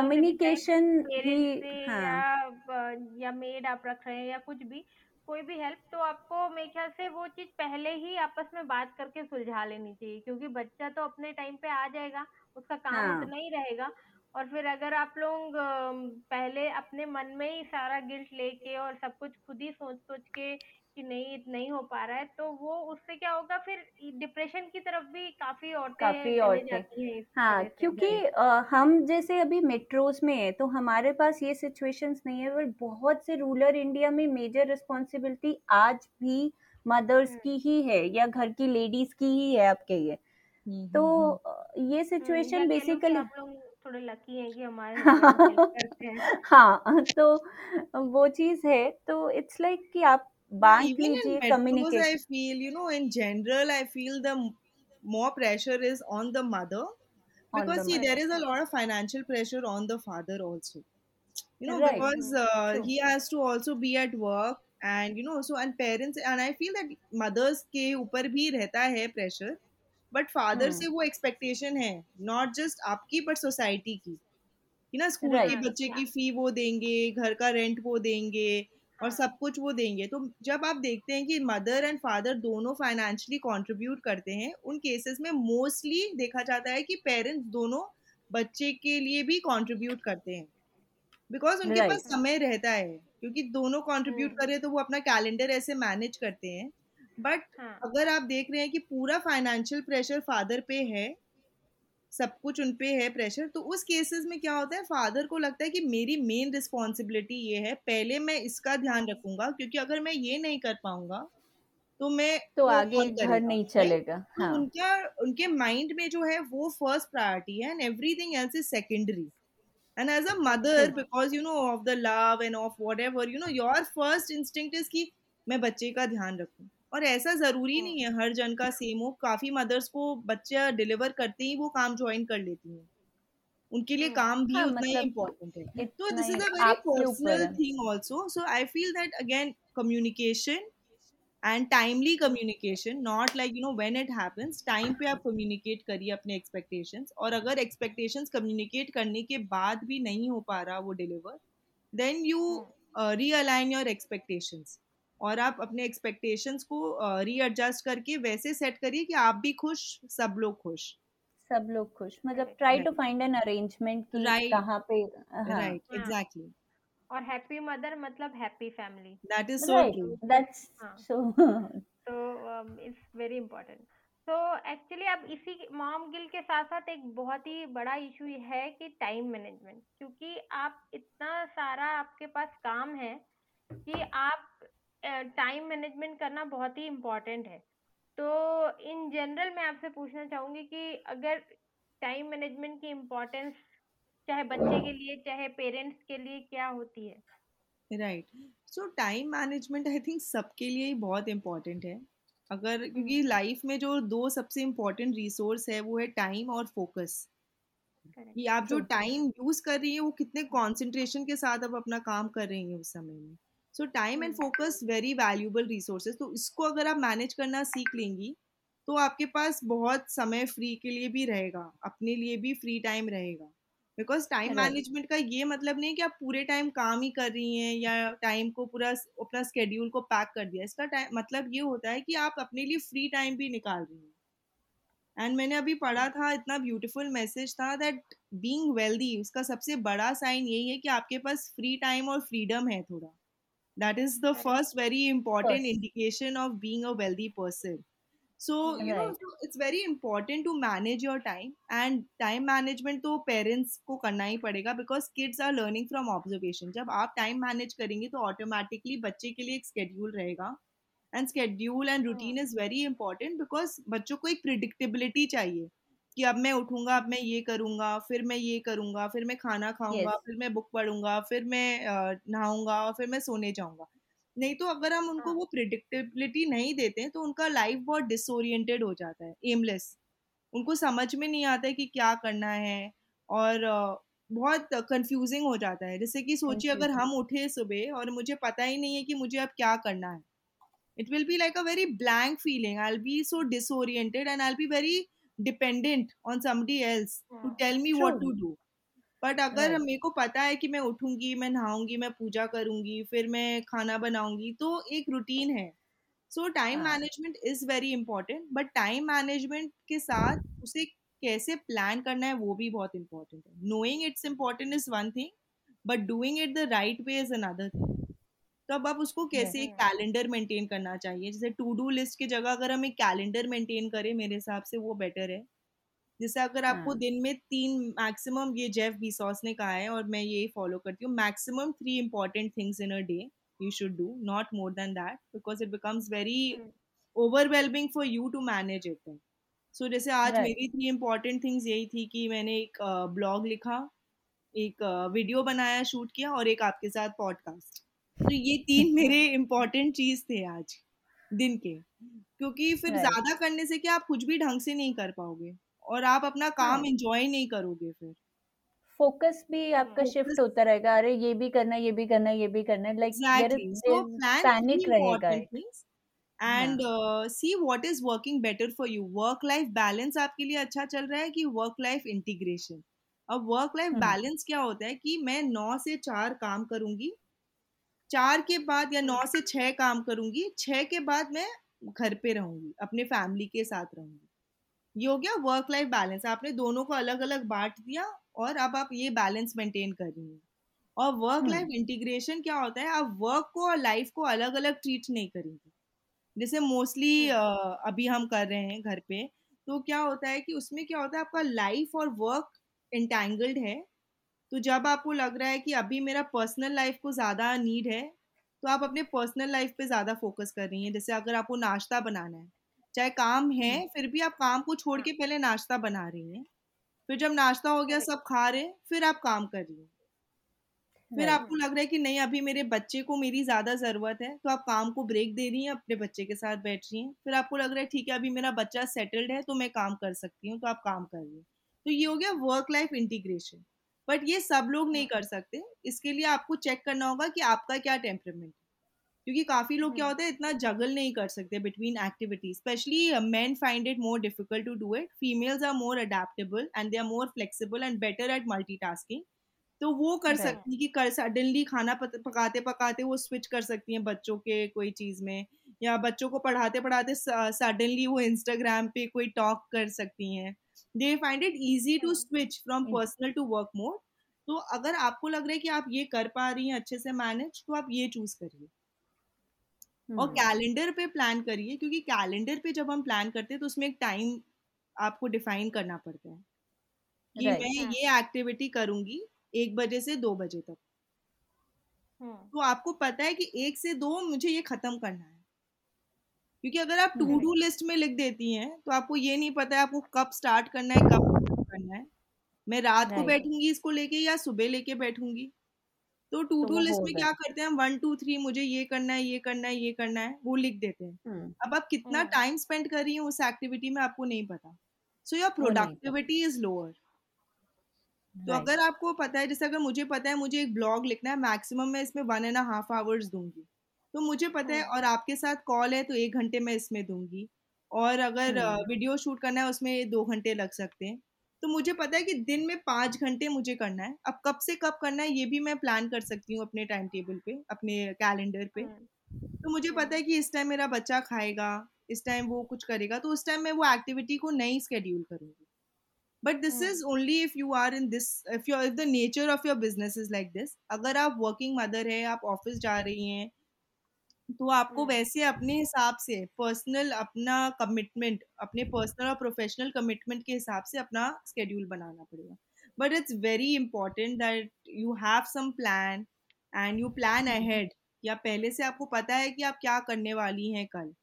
भी कम्युनिकेशन हाँ। या मेड आप रख रहे हैं या कुछ भी कोई भी हेल्प तो आपको मेरे ख्याल से वो चीज़ पहले ही आपस में बात करके सुलझा लेनी चाहिए क्योंकि बच्चा तो अपने टाइम पे आ जाएगा उसका काम हाँ। उतना ही रहेगा और फिर अगर आप लोग पहले अपने मन में ही सारा गिल्ट लेके और सब कुछ खुद ही सोच सोच के कि नहीं नहीं हो पा रहा है तो वो उससे क्या होगा फिर डिप्रेशन की तरफ़ भी काफ़ी औरतें काफ़ी चले औरतें। जाती हैं हाँ क्योंकि अ, हम जैसे अभी मेट्रोज में है तो हमारे पास ये सिचुएशंस नहीं है पर बहुत से रूरल इंडिया में मेजर रिस्पॉन्सिबिलिटी आज भी मदर्स हम्म। की ही है या घर की लेडीज़ की ही है आप कहिए हम्म तो हम्म। ये हम्म, सिचुएशन या कि बेसिकली थोड़े लकी हैं कि हमारे हैं। हाँ तो वो चीज़ है तो इट्स लाइक like कि आप बांट लीजिए communication I feel you know in general I feel the more pressure is on the mother because see there is a lot of financial pressure on the father also you know because he has to also be at work and you know so and parents and I feel that mothers के ऊपर भी रहता है pressure but father से वो expectation है not just आपकी but society की ना स्कूल के बच्चे की फ़ी वो देंगे घर का रेंट वो देंगे और सब कुछ वो देंगे। तो जब आप देखते हैं कि मदर एंड फादर दोनों फाइनेंशियली कंट्रीब्यूट करते हैं उन केसेस में मोस्टली देखा जाता है कि पेरेंट्स दोनों बच्चे के लिए भी कंट्रीब्यूट करते हैं। बिकॉज़ उनके पास समय रहता है क्योंकि दोनों कंट्रीब्यूट हम्म कर रहे हैं तो वो अपना कैलेंडर ऐसे मैनेज करते हैं। बट हाँ। अगर आप देख रहे हैं कि पूरा फाइनेंशियल प्रेशर फादर पे है सब कुछ उन पे है प्रेशर तो उस केसेस में क्या होता है फादर को लगता है कि मेरी मेन रिस्पॉन्सिबिलिटी ये है पहले मैं इसका ध्यान रखूँगा क्योंकि अगर मैं ये नहीं कर पाऊँगा तो मैं तो आगे घर नहीं चलेगा तो हाँ। उनका उनके माइंड में जो है वो फ़र्स्ट प्रायोरिटी है and everything else is secondary and as a mother true because you know of the love and of whatever you know your first instinct is कि मैं बच्चे का ध्यान रखूँ। और ऐसा ज़रूरी हम्म नहीं है हर जन का सेम हो। काफ़ी मदर्स को बच्चा डिलीवर करते ही वो काम ज्वाइन कर लेती हैं। उनके लिए हम्म काम भी हाँ उतना ही मतलब इम्पोर्टेंट है। तो this is a very personal thing also so I feel that again communication and timely communication not like you know when it happens time पे आप कम्युनिकेट करिए अपने एक्सपेक्टेशंस और अगर एक्सपेक्टेशंस कम्युनिकेट करने के बाद भी नहीं हो पा रहा वो deliver then you realign your expectations और आप अपने एक्सपेक्टेशंस को रीएडजस्ट करके वैसे सेट करिए कि आप भी खुश सब लोग खुश। सब लोग खुश। मतलब try to find an arrangement कि राइट कहाँ पे हाँ। राइट हाँ। एग्जैक्टली और हैप्पी मदर मतलब happy family that is so true that's हाँ। सो तो इट्स वेरी इंपॉर्टेंट तो एक्चुअली अब इसी मॉम गिल के साथ साथ एक बहुत ही बड़ा इशू है कि टाइम मैनेजमेंट क्योंकि आप इतना सारा आपके पास काम है कि आप टाइम मैनेजमेंट करना बहुत ही इम्पोर्टेंट है। तो इन जनरल मैं आपसे पूछना चाहूँगी कि अगर टाइम मैनेजमेंट की इम्पोर्टेंस चाहे बच्चे के लिए चाहे पेरेंट्स के लिए क्या होती है? Right so time management I think सबके लिए ही बहुत इम्पोर्टेंट है। अगर क्योंकि हम्म। लाइफ में जो दो सबसे इम्पोर्टेंट रिसोर्स है वो है टाइम और फोकस कि आप जो टाइम यूज़ कर रही है वो कितने कंसंट्रेशन के साथ आप अपना काम कर रही हैं उस समय में। So time and focus very valuable resources तो इसको अगर आप मैनेज करना सीख लेंगी तो आपके पास बहुत समय फ्री के लिए भी रहेगा अपने लिए भी फ्री टाइम रहेगा। बिकॉज़ टाइम मैनेजमेंट का ये मतलब नहीं कि आप पूरे टाइम काम ही कर रही हैं या टाइम को पूरा अपना स्केड्यूल को पैक कर दिया। इसका टाइम मतलब ये होता है कि आप अपने लिए फ्री टाइम भी निकाल रही हैं। एंड मैंने अभी पढ़ा था इतना ब्यूटीफुल मैसेज था दैट बीइंग वेल्दी उसका सबसे बड़ा साइन यही है कि आपके पास फ्री टाइम और फ्रीडम है थोड़ा। That is the first very important indication of being a wealthy person so right. you know it's very important to manage your time and time management तो parents को करना ही पड़ेगा because kids are learning from observation जब आप time manage करेंगे तो automatically बच्चे के लिए एक schedule रहेगा and schedule and routine is very important because बच्चों को एक predictability चाहिए कि अब मैं उठूँगा अब मैं ये करूँगा फिर मैं ये करूँगा फिर मैं खाना खाऊँगा yes. फिर मैं बुक पढ़ूँगा फिर मैं नहाऊँगा और फिर मैं सोने जाऊँगा। नहीं तो अगर हम उनको हाँ। वो प्रिडिक्टेबिलिटी नहीं देते तो उनका लाइफ बहुत डिसोरिएंटेड हो जाता है एमलेस उनको समझ में नहीं आता है कि क्या करना है और बहुत कंफ्यूजिंग हो जाता है। जैसे कि सोचिए अगर हम उठे सुबह और मुझे पता ही नहीं है कि मुझे अब क्या करना है। It will be like a very blank feeling I be so disoriented and I be very dependent on somebody else to tell me what to do but अगर right. मेरे को पता है कि मैं उठूँगी मैं नहाऊँगी मैं पूजा करूँगी फिर मैं खाना बनाऊँगी तो एक रूटीन है। So time management is very important but time management के साथ उसे कैसे प्लान करना है वो भी बहुत इंपॉर्टेंट है। Knowing it's important is one thing but doing it the right way is another thing तो अब आप उसको कैसे एक कैलेंडर मेंटेन करना चाहिए? जैसे टू डू लिस्ट की जगह अगर हम एक कैलेंडर मेंटेन करें मेरे हिसाब से वो बेटर है। जैसे अगर आपको हाँ. दिन में तीन मैक्सिमम ये जेफ बीसॉस ने कहा है और मैं ये फॉलो करती हूँ maximum three important things in a day you should do not more than that because it becomes very overwhelming for you to manage it so जैसे आज मेरी थ्री इंपॉर्टेंट थिंग्स यही थी कि मैंने एक ब्लॉग लिखा एक वीडियो बनाया शूट किया और एक आपके साथ पॉडकास्ट। तो ये तीन मेरे इम्पोर्टेंट चीज़ थे आज दिन के। क्योंकि फिर right. ज़्यादा करने से क्या आप कुछ भी ढंग से नहीं कर पाओगे और आप अपना काम एंजॉय हाँ। नहीं करोगे फिर। फोकस भी आपका शिफ्ट होता रहेगा। अरे ये भी करना ये भी करना ये भी करना लाइक पैनिक रहेगा and see what is working better for you work life balance आपके लिए अच्छा चल रहा है कि वर्क लाइफ इंटीग्रेशन अब वर्क लाइफ बैलेंस क्या होता है कि मैं नौ से चार काम करूँगी चार के बाद या नौ से छह काम करूँगी छह के बाद मैं घर पे रहूँगी अपने फैमिली के साथ रहूँगी। ये हो गया वर्क लाइफ बैलेंस आपने दोनों को अलग अलग बांट दिया और अब आप ये बैलेंस मेंटेन कर रही हैं। और वर्क लाइफ इंटीग्रेशन क्या होता है? आप वर्क को और लाइफ को अलग अलग ट्रीट नहीं करेंगे। जैसे मोस्टली अभी हम कर रहे हैं घर पे तो क्या होता है कि उसमें क्या होता है आपका लाइफ और वर्क इंटेंगल्ड है। तो जब आपको लग रहा है कि अभी मेरा पर्सनल लाइफ को ज़्यादा नीड है तो आप अपने पर्सनल लाइफ पे ज़्यादा फोकस कर रही हैं। जैसे अगर आपको नाश्ता बनाना है चाहे काम है फिर भी आप काम को छोड़ के पहले नाश्ता बना रही हैं। फिर जब नाश्ता हो गया सब खा रहे फिर आप काम कर रही हैं। फिर आपको लग रहा है कि नहीं अभी मेरे बच्चे को मेरी ज़्यादा ज़रूरत है तो आप काम को ब्रेक दे रही हैं अपने बच्चे के साथ बैठ रही हैं। फिर आपको लग रहा है ठीक है अभी मेरा बच्चा सेटल्ड है तो मैं काम कर सकती हूँ तो आप काम कर रही हैं। तो ये हो गया वर्क लाइफ इंटीग्रेशन बट ये सब लोग नहीं कर सकते। इसके लिए आपको चेक करना होगा कि आपका क्या टेम्परमेंट क्योंकि काफ़ी लोग क्या होता है इतना जगल नहीं कर सकते between activities specially man find it more difficult to do it females are more adaptable and they are more flexible and better at multitasking तो वो कर सकती है कि कर सडनली खाना पकाते पकाते वो स्विच कर सकती हैं बच्चों के कोई चीज़ में या बच्चों को पढ़ाते पढ़ाते सडनली वो इंस्टाग्राम पे कोई टॉक कर सकती हैं। They find it easy to switch from personal to work mode तो अगर आपको लग रहा है कि आप ये कर पा रही हैं अच्छे से मैनेज तो आप ये चूज़ करिए। और कैलेंडर पे प्लान करिए क्योंकि कैलेंडर पे जब हम प्लान करते हैं तो उसमें एक टाइम आपको डिफाइन करना पड़ता है। कि right. मैं ये एक्टिविटी करूँगी एक बजे से दो बजे तक। तो आपको पता है कि एक से दो मुझे ये खत्म करना है। क्योंकि अगर आप टू डू लिस्ट में लिख देती हैं तो आपको ये नहीं पता है आपको कब स्टार्ट करना है कब करना है। मैं रात को बैठूँगी इसको लेके या सुबह लेके बैठूँगी। तो टू टू लिस्ट में क्या करते हैं वन टू थ्री मुझे ये करना है ये करना है ये करना है वो लिख देते हैं। अब आप कितना टाइम स्पेंड कर रही हैं उस एक्टिविटी में आपको नहीं पता। So your productivity is lower तो अगर आपको पता है जैसे अगर मुझे पता है मुझे एक ब्लॉग लिखना है मैक्सिमम मैं इसमें वन एंड हाफ़ आवर्स दूँगी। तो मुझे पता है हाँ। और आपके साथ कॉल है तो एक घंटे मैं इसमें दूँगी और अगर वीडियो हम्म। शूट करना है उसमें दो घंटे लग सकते हैं तो मुझे पता है कि दिन में पाँच घंटे मुझे करना है अब कब से कब करना है ये भी मैं प्लान कर सकती हूँ अपने टाइम टेबल पे अपने कैलेंडर पे हाँ। तो मुझे पता हाँ। है कि इस टाइम मेरा बच्चा खाएगा इस टाइम वो कुछ करेगा तो उस टाइम मैं वो एक्टिविटी को नहीं स्केड्यूल करूँगी but this is only if you are in this if you if the nature of your business is like this अगर आप वर्किंग मदर है आप ऑफ़िस जा रही हैं तो आपको हम्म। वैसे अपने हिसाब से पर्सनल अपना कमिटमेंट अपने पर्सनल और प्रोफेशनल कमिटमेंट के हिसाब से अपना स्केड्यूल बनाना पड़ेगा but it's very important that you have some plan and you plan ahead या पहले से आपको पता है कि आप क्या करने वाली हैं कल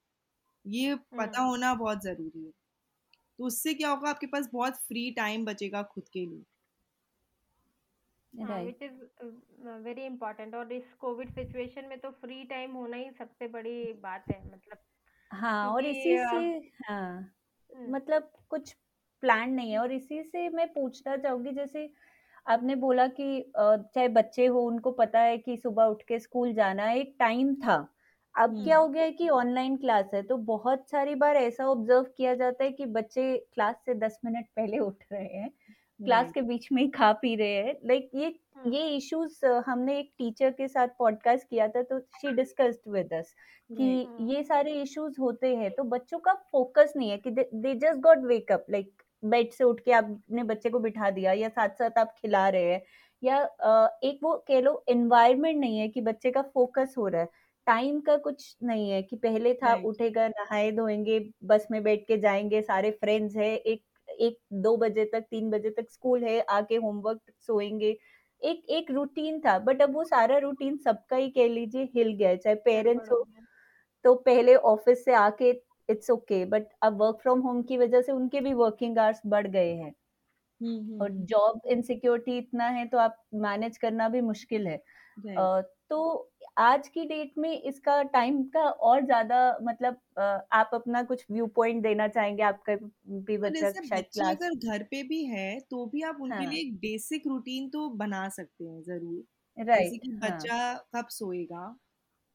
ये पता हम्म। होना बहुत ज़रूरी है तो उससे क्या होगा आपके पास बहुत फ्री टाइम बचेगा खुद के लिए इट इज़ वेरी इंपॉर्टेंट और इस कोविड सिचुएशन में तो फ्री टाइम होना ही सबसे बड़ी बात है मतलब हाँ और इसी से हाँ हम्म। मतलब कुछ प्लान नहीं है और इसी से मैं पूछना चाहूँगी जैसे आपने बोला कि चाहे बच्चे हो उनको पता है कि सुबह उठ के स्कूल जाना है एक टाइम था अब क्या हम्म। हो गया है कि ऑनलाइन क्लास है तो बहुत सारी बार ऐसा ऑब्ज़र्व किया जाता है कि बच्चे क्लास से दस मिनट पहले उठ रहे हैं क्लास के बीच में ही खा पी रहे हैं। लाइक ये हाँ। ये इश्यूज़ हमने एक टीचर के साथ पॉडकास्ट किया था तो शी डिस्कस्ड विद अस कि ये सारे इश्यूज़ होते हैं तो बच्चों का फोकस नहीं है कि they just got wake up like bed से उठ के आपने बच्चे को बिठा दिया या साथ साथ आप खिला रहे हैं या एक वो कह लो एनवायरमेंट नहीं है कि बच्चे का फोकस हो रहा है। टाइम का कुछ नहीं है कि पहले था उठेगा नहाए धोएँगे बस में बैठ के जाएँगे सारे फ्रेंड्स है एक एक दो बजे तक तीन बजे तक स्कूल है आके होमवर्क सोएँगे। एक एक रूटीन था बट अब वो सारा रूटीन सबका ही कह लीजिए हिल गया चाहे पेरेंट्स हो तो पहले ऑफ़िस से आके इट्स ओके बट अब वर्क फ्रॉम होम की वजह से उनके भी वर्किंग आवर्स बढ़ गए हैं। और जॉब इनसिक्योरिटी इतना है तो आप मैनेज करना भी मुश्किल है। Uh, तो आज की डेट में इसका टाइम का और ज़्यादा मतलब आप अपना कुछ व्यू पॉइंट देना चाहेंगे आपका भी बच्चा शायद क्लास अगर घर पे भी है तो भी आप उनके हाँ. लिए एक बेसिक रूटीन तो बना सकते हैं ज़रूर राइट right. हाँ। बच्चा हाँ. कब सोएगा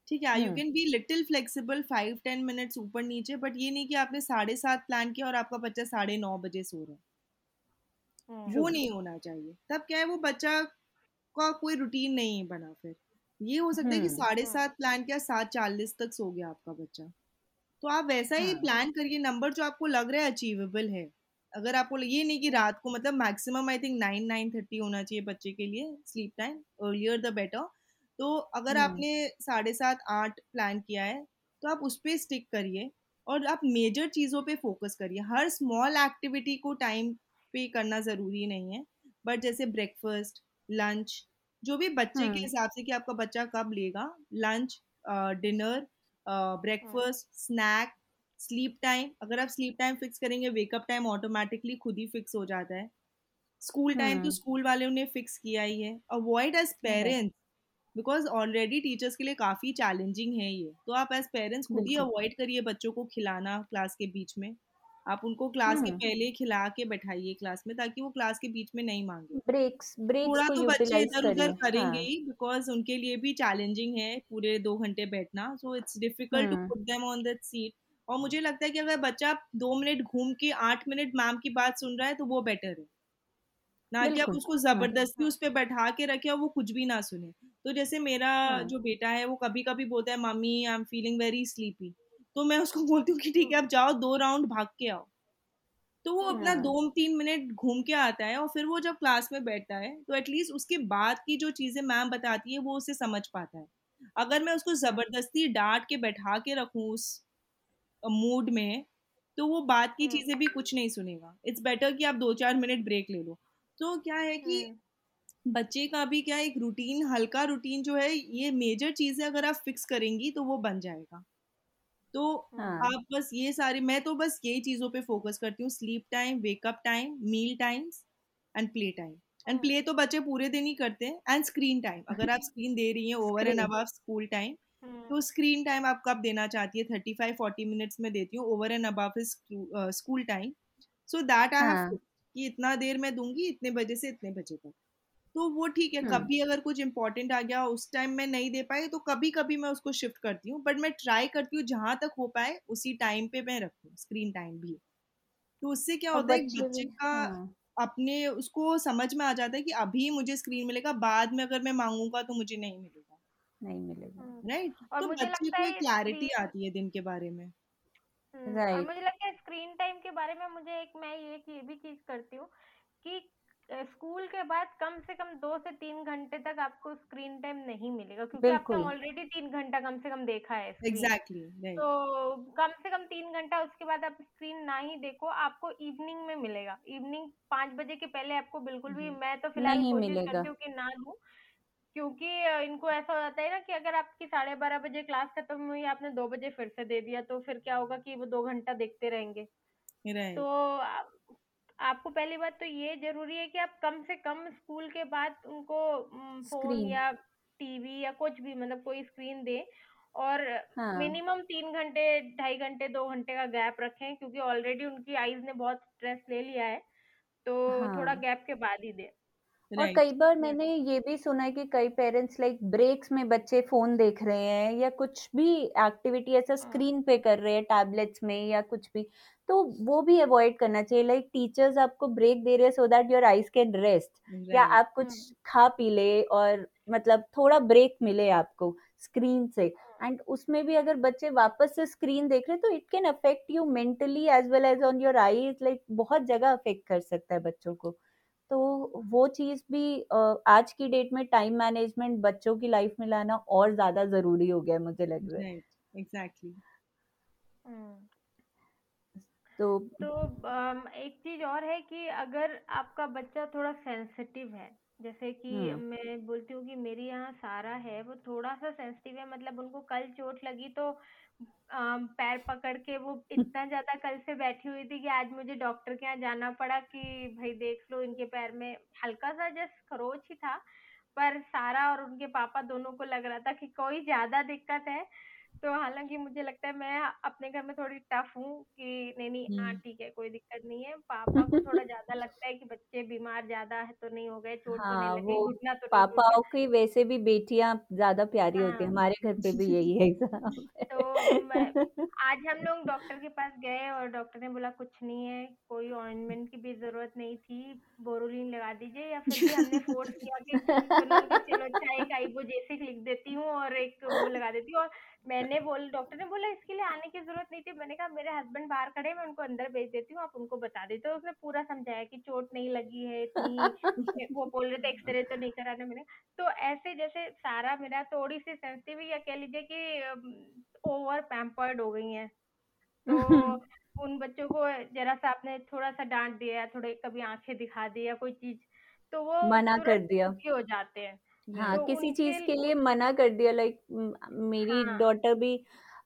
ठीक है you can be little flexible five ten minutes ऊपर नीचे बट ये नहीं कि आपने साढ़े सात प्लान किया और आपका बच्चा साढ़े नौ बजे सो रहा है वो नहीं होना चाहिए तब क्या है वो बच्चा का कोई रूटीन नहीं बना फिर ये हो सकता है कि साढ़े हाँ। सात प्लान किया सात चालीस तक सो गया आपका बच्चा तो आप वैसा ही प्लान। करिए नंबर जो आपको लग रहा है अचीवेबल है अगर आपको ये नहीं कि रात को मतलब maximum I think nine nine thirty होना चाहिए बच्चे के लिए sleep time earlier the better तो अगर हम्म। आपने साढ़े सात आठ प्लान किया है तो आप उस पर स्टिक करिए और आप मेजर चीज़ों पे फोकस करिए हर स्मॉल एक्टिविटी को टाइम पे करना ज़रूरी नहीं है बट जैसे ब्रेकफास्ट लंच जो भी बच्चे के हम्म। हिसाब से कि आपका बच्चा कब लेगा lunch dinner breakfast snack sleep time अगर आप स्लीप टाइम फिक्स करेंगे वेकअप टाइम ऑटोमेटिकली खुद ही फिक्स हो जाता है। स्कूल टाइम तो स्कूल हम्म। वाले ने फिक्स किया ही है। Avoid as parents because already teachers के लिए काफ़ी चैलेंजिंग है ये। तो आप एज पेरेंट्स खुद ही अवॉइड करिए बच्चों को खिलाना क्लास के बीच में। आप उनको क्लास के पहले खिला के बैठाइए क्लास में ताकि वो क्लास के बीच में नहीं मांगे। ब्रेक्स ब्रेक्स थोड़ा तो बच्चे इधर उधर करेंगे ही। बिकॉज़ उनके लिए भी चैलेंजिंग है पूरे दो घंटे बैठना so it's difficult to put them on that seat और मुझे लगता है कि अगर बच्चा दो मिनट घूम के आठ मिनट मैम की बात सुन रहा है तो वो बेटर है। ना कि आप उसको ज़बरदस्ती उस पर बैठा के रखे और वो कुछ भी ना सुने। तो जैसे मेरा जो बेटा है वो कभी कभी बोलता है mummy I am feeling very sleepy तो मैं उसको बोलती हूँ कि ठीक है आप जाओ दो राउंड भाग के आओ तो वो अपना हाँ। दो तीन मिनट घूम के आता है और फिर वो जब क्लास में बैठता है तो एटलीस्ट उसके बाद की जो चीज़ें मैम बताती है वो उसे समझ पाता है अगर मैं उसको ज़बरदस्ती डांट के बैठा के रखूँ उस मूड में तो वो बात की हाँ। चीज़ें भी कुछ नहीं सुनेगा इट्स बेटर कि आप दो चार मिनट ब्रेक ले लो तो क्या है कि हाँ। बच्चे का भी क्या एक रूटीन हल्का रूटीन जो है ये मेजर चीज़ें अगर आप फिक्स करेंगी तो वो बन जाएगा तो हाँ. आप बस ये सारे मैं तो बस यही चीज़ों पे फोकस करती हूँ sleep time wake up time meal times and play time and play तो बच्चे पूरे दिन ही करते हैं एंड स्क्रीन टाइम अगर आप स्क्रीन दे रही हैं over and above school time तो स्क्रीन टाइम आप कब देना चाहती है थर्टी फाइव फोर्टी मिनट्स में देती हूँ over and above school time so that I have कि इतना देर मैं दूँगी इतने बजे से इतने बजे तक। तो वो ठीक है हम्म। कभी अगर कुछ इंपॉर्टेंट आ गया उस टाइम मैं नहीं दे पाई तो कभी कभी मैं उसको शिफ्ट करती हूँ बट मैं ट्राई करती हूँ जहाँ तक हो पाए उसी टाइम पे मैं रखूँ स्क्रीन टाइम भी। तो उससे क्या और होता है बच्चे का हाँ। अपने उसको समझ में आ जाता है कि अभी मुझे स्क्रीन मिलेगा बाद में अगर मैं मांगूँगा तो मुझे नहीं मिलेगा। नहीं मिलेगा। राइट और तो बच्चे को क्लैरिटी आती है दिन के बारे में। हम्म, राइट मुझे लगता है स्क्रीन टाइम के बारे में मुझे एक मैं ये ये भी चीज़ करती हूँ कि स्कूल के बाद कम से कम दो से तीन घंटे तक आपको स्क्रीन टाइम नहीं मिलेगा क्योंकि आपने ऑलरेडी तीन घंटा कम से कम देखा है स्क्रीन। एग्जैक्टली राइट तो कम से कम तीन घंटा उसके बाद आप स्क्रीन ना ही देखो आपको इवनिंग में मिलेगा। इवनिंग पाँच बजे के पहले आपको बिल्कुल भी मैं तो फ़िलहाल नहीं कोशिश मिलेगा। करती हूँ कि ना दूँ क्योंकि इनको ऐसा हो जाता है ना कि अगर आपकी साढ़े बारह बजे क्लास खत्म हुई आपने दो बजे फिर से दे दिया तो फिर क्या होगा कि वो दो घंटा देखते रहेंगे। तो आपको पहली बात तो ये ज़रूरी है कि आप कम से कम स्कूल के बाद उनको फ़ोन स्क्रीन। या टीवी या कुछ भी मतलब कोई स्क्रीन दे और हाँ। मिनिमम तीन घंटे ढाई घंटे दो घंटे का गैप रखें क्योंकि ऑलरेडी उनकी आईज ने बहुत स्ट्रेस ले लिया है तो हाँ. थोड़ा गैप के बाद ही दें। और राइट कई बार मैंने ये भी सुना है कि कई पेरेंट्स लाइक ब्रेक्स में बच्चे फ़ोन देख रहे हैं या कुछ भी एक्टिविटी ऐसा स्क्रीन पे कर रहे हैं टैबलेट्स में या कुछ भी तो वो भी अवॉइड करना चाहिए। लाइक टीचर्स आपको ब्रेक दे रहे हैं so that your eyes can rest या राइट आप कुछ हम्म खा पी ले और मतलब थोड़ा ब्रेक मिले आपको स्क्रीन से। एंड उसमें भी अगर बच्चे वापस से स्क्रीन देख रहे हैं तो it can affect you mentally as well as on your eyes like बहुत जगह अफेक्ट कर सकता है बच्चों को। तो वो चीज़ भी अ, आज की डेट में टाइम मैनेजमेंट बच्चों की लाइफ में लाना और ज़्यादा ज़रूरी हो गया है मुझे लग रहा है। Right exactly hmm. तो तो अम, एक चीज़ और है कि अगर आपका बच्चा थोड़ा सेंसिटिव है जैसे कि हम्म। मैं बोलती हूँ कि मेरी यहाँ सारा है वो थोड़ा सा सेंसिटिव है मतलब उनको कल चोट लगी तो पैर पकड़ के वो इतना ज़्यादा कल से बैठी हुई थी कि आज मुझे डॉक्टर के यहाँ जाना पड़ा कि भाई देख लो इनके पैर में हल्का सा जस्ट खरोच ही था पर सारा और उनके पापा दोनों को लग रहा था कि कोई ज़्यादा दिक्कत है। तो हालाँकि मुझे लगता है मैं अपने घर में थोड़ी टफ हूँ कि नहीं नहीं हाँ ठीक है कोई दिक्कत नहीं है। पापा को थोड़ा ज़्यादा लगता है कि बच्चे बीमार ज़्यादा है तो नहीं हो गए चोट तो हाँ लगी वो घुटना तो पापाओं की वैसे भी बेटियाँ ज़्यादा प्यारी हाँ, होती है हमारे घर पे भी यही है तो मैं आज हम लोग डॉक्टर के पास गए और डॉक्टर ने बोला कुछ नहीं है कोई ऑइंटमेंट की भी ज़रूरत नहीं थी बोरोलिन लगा दीजिए। या फिर हमने फोर्स किया कि कि चलो अच्छा एक आइबोजेसिक लिख देती हूँ और एक वो लगा देती हूँ और मैंने बोल डॉक्टर ने बोला इसके लिए आने की ज़रूरत नहीं थी। मैंने कहा मेरे हस्बैंड बाहर खड़े हैं, मैं उनको अंदर भेज देती हूँ आप उनको बता देते हो उसने पूरा समझाया कि चोट नहीं लगी है इतनी वो बोल रहे थे एक्सरे तो नहीं कराना मैंने तो ऐसे जैसे सारा मेरा थोड़ी सी सेंसिटिव या कह लीजिए कि ओवर पैम्पर्ड हो गई है। तो उन बच्चों को जरा सा आपने थोड़ा सा डांट दिया थोड़े कभी आँखें दिखा दी या कोई चीज़ तो वो मना कर दिया। हो जाते हैं। हाँ तो किसी उनके चीज़ के लिए मना कर दिया लाइक मेरी हाँ। डॉटर भी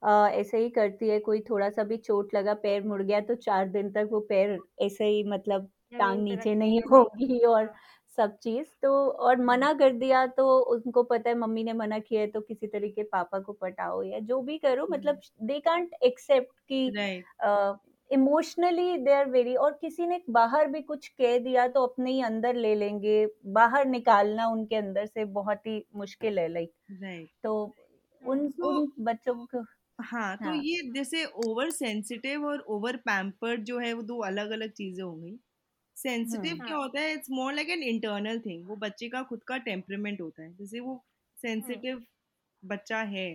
ऐसे ही करती है कोई थोड़ा सा भी चोट लगा पैर मुड़ गया तो चार दिन तक वो पैर ऐसे ही मतलब टांग ज़मीन पे नीचे नहीं होगी और हाँ सब चीज़ तो और मना कर दिया तो उनको पता है मम्मी ने मना किया है तो किसी तरीके पापा को पटाओ या जो भी करो मतलब दे कांट एक्सेप्ट कि right emotionally they are very और किसी ने बाहर भी कुछ कह दिया तो अपने ही अंदर ले लेंगे। बाहर निकालना उनके अंदर से बहुत ही मुश्किल है लाइक राइट तो उन तो उन बच्चों को हाँ हाँ तो हाँ। ये जैसे ओवर सेंसिटिव और ओवर पैम्पर्ड जो है वो दो अलग अलग चीज़ें हो गई। सेंसिटिव हम्म। क्या हाँ होता है it's more like an internal thing वो बच्चे का खुद का टेम्परमेंट होता है। जैसे वो हम्म। सेंसिटिव बच्चा है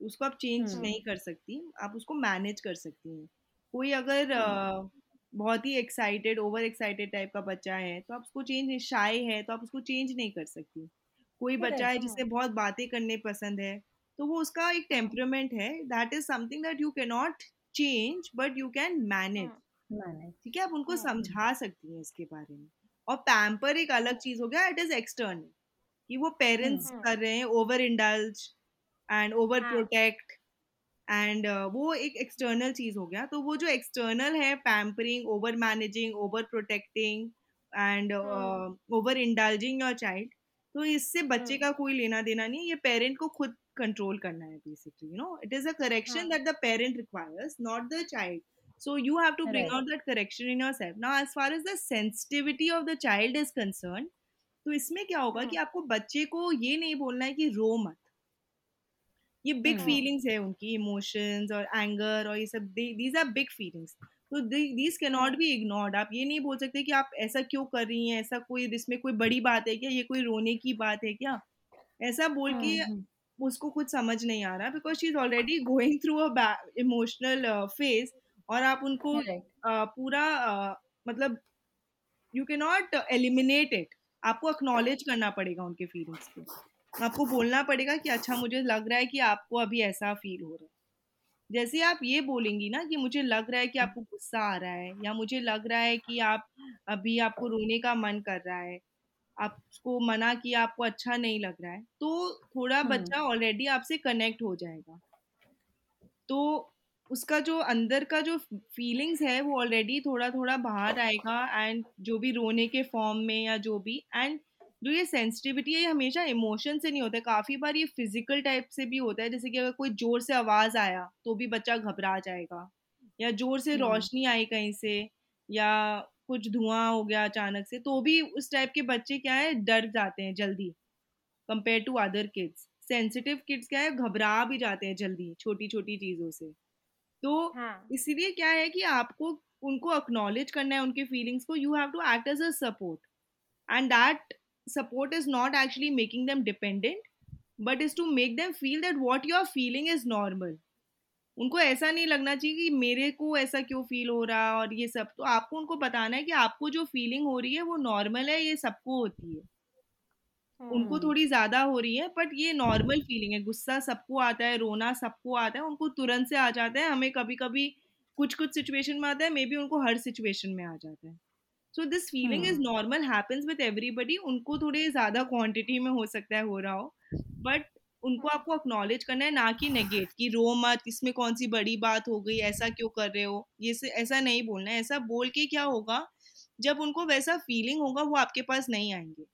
उसको आप चेंज हम्म। नहीं कर सकती आप उसको मैनेज कर सकती हैं। कोई अगर बहुत ही एक्साइटेड ओवर एक्साइटेड टाइप का बच्चा है तो आप उसको चेंज शाय है तो आप उसको चेंज नहीं कर सकती। कोई बच्चा है जिसे हम्म बहुत बातें करने पसंद है तो वो उसका एक टेम्परमेंट है that is something that you can not change but you can manage ठीक है? आप उनको हम्म समझा सकती हैं इसके बारे में। और पैम्पर एक अलग चीज़ हो गया इट इज़ एक्सटर्नल कि वो पेरेंट्स कर रहे हैं ओवर इंडल्ज एंड ओवर हाँ। प्रोटेक्ट एंड वो एक एक्सटर्नल चीज़ हो गया। तो वो जो एक्सटर्नल है pampering over managing over protecting and over indulging your child तो इससे बच्चे हम्म का कोई लेना देना नहीं ये पेरेंट को खुद कंट्रोल करना है basically you know it is a correction हाँ। That the parent requires not the child so you have to bring right out that correction in yourself. Now as far as the sensitivity of the child is concerned तो इसमें क्या होगा कि हम्म आपको बच्चे को ये नहीं बोलना है कि रो मत। ये बिग फीलिंग्स है उनकी इमोशंस और एंगर और ये सब दीज आर बिग फीलिंग्स तो these can not be ignored आप ये नहीं बोल सकते कि आप ऐसा क्यों कर रही हैं? ऐसा कोई इसमें कोई बड़ी बात है क्या? ये कोई रोने की बात है क्या? ऐसा बोल के उसको कुछ समझ नहीं आ रहा because she is already going through a emotional phase और आप उनको uh, पूरा uh, मतलब you can not eliminate it आपको अक्नॉलेज करना पड़ेगा उनके फीलिंग्स को। आपको बोलना पड़ेगा कि अच्छा मुझे लग रहा है कि आपको अभी ऐसा फील हो रहा है। जैसे आप ये बोलेंगी ना कि मुझे लग रहा है कि आपको गुस्सा आ रहा है या मुझे लग रहा है कि आप अभी आपको रोने का मन कर रहा है आपको मना किया आपको अच्छा नहीं लग रहा है तो थोड़ा बच्चा ऑलरेडी आपसे कनेक्ट हो जाएगा। तो उसका जो अंदर का जो फीलिंग्स है वो ऑलरेडी थोड़ा थोड़ा बाहर आएगा एंड जो भी रोने के फॉर्म में या जो भी एंड जो ये सेंसिटिविटी है ये हमेशा इमोशन से नहीं होता है। काफ़ी बार ये फ़िज़िकल टाइप से भी होता है। जैसे कि अगर कोई ज़ोर से आवाज़ आया तो भी बच्चा घबरा जाएगा। या ज़ोर से हम्म। रोशनी आई कहीं से या कुछ धुआँ हो गया अचानक से तो भी उस टाइप के बच्चे क्या है डर जाते हैं जल्दी। Compare to other kids sensitive kids क्या है घबरा भी जाते हैं जल्दी छोटी छोटी चीज़ों से। तो हाँ। इसीलिए क्या है कि आपको उनको अक्नॉलेज करना है उनके फीलिंग्स को। You have to act as a support and that support is not actually making them dependent but is to make them feel that what you are feeling is normal. उनको ऐसा नहीं लगना चाहिए कि मेरे को ऐसा क्यों फील हो रहा है और ये सब। तो आपको उनको बताना है कि आपको जो फीलिंग हो रही है वो नॉर्मल है ये सबको होती है। उनको हम्म थोड़ी ज़्यादा हो रही है बट ये नॉर्मल फीलिंग है। गुस्सा सबको आता है रोना सबको आता है उनको तुरंत से आ जाता है। हमें कभी कभी कुछ कुछ सिचुएशन में आता है मे बी उनको हर सिचुएशन में आ जाता है। So this feeling is normal happens with everybody उनको थोड़े ज़्यादा क्वांटिटी में हो सकता है हो रहा हो बट उनको आपको अक्नॉलेज करना है ना कि नेगेट कि रो मत इसमें कौन सी बड़ी बात हो गई ऐसा क्यों कर रहे हो? ये से ऐसा नहीं बोलना है ऐसा बोल के क्या होगा? जब उनको वैसा फीलिंग होगा वो आपके पास नहीं आएँगे।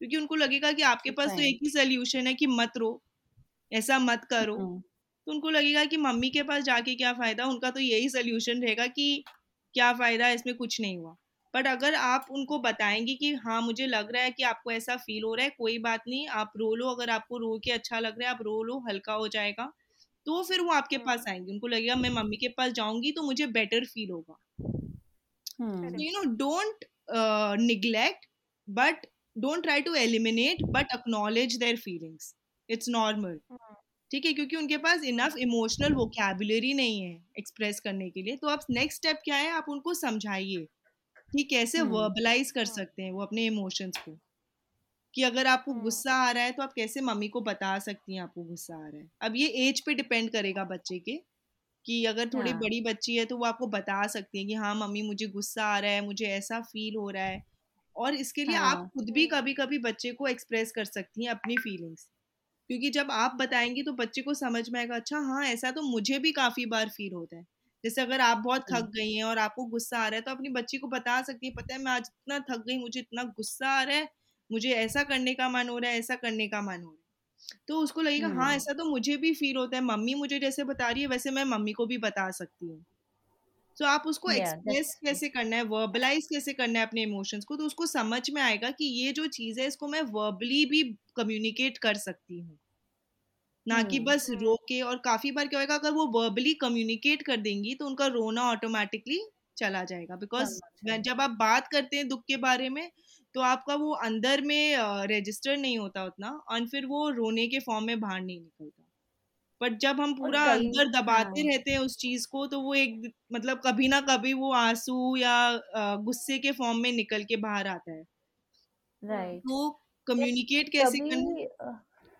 क्योंकि उनको लगेगा कि आपके पास तो एक ही सोल्यूशन है कि मत रो ऐसा मत करो। हम्म तो उनको लगेगा कि मम्मी के पास जाके क्या फ़ायदा? उनका तो यही सोल्यूशन रहेगा कि क्या फ़ायदा? इसमें कुछ नहीं हुआ। बट अगर आप उनको बताएँगे कि हाँ मुझे लग रहा है कि आपको ऐसा फील हो रहा है कोई बात नहीं आप रो लो अगर आपको रो के अच्छा लग रहा है आप रो लो हल्का हो जाएगा। तो फिर वो आपके पास हम्म। आएँगे उनको लगेगा मैं मम्मी के पास जाऊँगी तो मुझे बेटर फील होगा। don't uh, neglect but don't try to eliminate but acknowledge their feelings. It's normal. हम्म। ठीक है? क्योंकि उनके पास इनफ इमोशनल वोकेबुलरी नहीं है एक्सप्रेस करने के लिए। तो आप नेक्स्ट स्टेप क्या है? आप उनको समझाइए। कि कैसे वर्बलाइज कर सकते हैं वो अपने इमोशंस को? कि अगर आपको गुस्सा आ रहा है तो आप कैसे मम्मी को बता सकती हैं आपको गुस्सा आ रहा है? अब ये एज पे डिपेंड करेगा बच्चे के कि अगर थोड़ी हाँ। बड़ी बच्ची है तो वो आपको बता सकती है कि हाँ मम्मी मुझे गुस्सा आ रहा है मुझे ऐसा फील हो रहा है। और इसके लिए आप हाँ। खुद भी कभी कभी बच्चे को एक्सप्रेस कर सकती हैं अपनी फीलिंग्स क्योंकि जब आप बताएँगी तो बच्चे को समझ में आएगा अच्छा हाँ ऐसा तो मुझे भी काफ़ी बार फील होता है। जैसे अगर आप बहुत थक हम्म गई हैं और आपको गुस्सा आ रहा है तो अपनी बच्ची को बता सकती है पता है मैं आज इतना थक गई मुझे इतना गुस्सा आ रहा है मुझे ऐसा करने का मन हो रहा है ऐसा करने का मन हो रहा है। तो उसको लगेगा हाँ हम्म ऐसा तो मुझे भी फील होता है मम्मी मुझे जैसे बता रही है वैसे मैं मम्मी को भी बता सकती हूँ। तो आप उसको एक्सप्रेस दैट्स कैसे करना है वर्बलाइज कैसे करना है अपने इमोशंस को तो उसको समझ में आएगा कि ये जो चीज़ है इसको मैं वर्बली भी कम्युनिकेट कर सकती हूँ। ना कि हम्म। बस रो के और काफ़ी बार क्या होगा अगर वो वर्बली कम्युनिकेट कर देंगी तो उनका रोना ऑटोमेटिकली चला जाएगा। बिकॉज़ जब आप बात करते हैं दुख के बारे में तो आपका वो अंदर में रजिस्टर नहीं होता उतना और फिर वो रोने के फॉर्म में बाहर नहीं निकलता। बट जब हम पूरा अंदर दबाते हाँ। रहते हैं उस चीज़ को तो वो एक मतलब कभी ना कभी वो आँसू या गुस्से के फॉर्म में निकल के बाहर आता है। राइट तो कम्युनिकेट कैसे करना?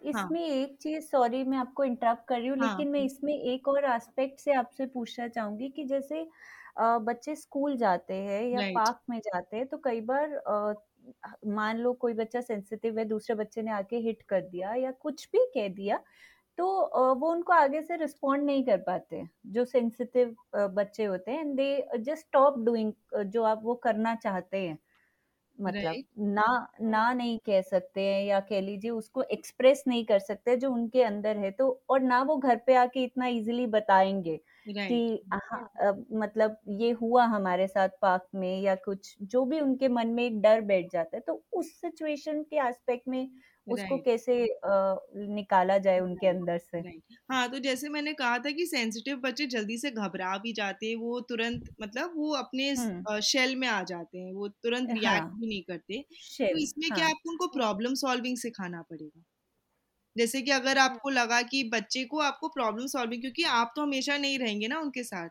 हाँ। इसमें एक चीज़ सॉरी मैं आपको इंटरप्ट कर रही हूँ हाँ लेकिन मैं इसमें एक और एस्पेक्ट से आपसे पूछना चाहूँगी कि जैसे बच्चे स्कूल जाते हैं या राइट। पार्क में जाते हैं तो कई बार मान लो कोई बच्चा सेंसिटिव है दूसरे बच्चे ने आके हिट कर दिया या कुछ भी कह दिया तो वो उनको आगे से रिस्पॉन्ड नहीं कर पाते जो सेंसिटिव बच्चे होते हैं and they just stop doing जो आप वो करना चाहते हैं। मतलब राइट। ना ना नहीं कह सकते हैं या कह लीजिए उसको एक्सप्रेस नहीं कर सकते जो उनके अंदर है तो और ना वो घर पे आके इतना इजीली बताएँगे कि हाँ मतलब ये हुआ हमारे साथ पार्क में या कुछ जो भी उनके मन में एक डर बैठ जाता है तो उस सिचुएशन के एस्पेक्ट में उसको कैसे निकाला जाए उनके अंदर से? हाँ तो जैसे मैंने कहा था कि सेंसिटिव बच्चे जल्दी से घबरा भी जाते हैं वो तुरंत मतलब वो अपने शेल में आ जाते हैं वो तुरंत रिएक्ट हाँ, भी नहीं करते। तो इसमें हाँ, क्या आपको उनको प्रॉब्लम सॉल्विंग सिखाना पड़ेगा? जैसे कि अगर आपको लगा कि बच्चे को आपको प्रॉब्लम सॉल्विंग क्योंकि आप तो हमेशा नहीं रहेंगे ना उनके साथ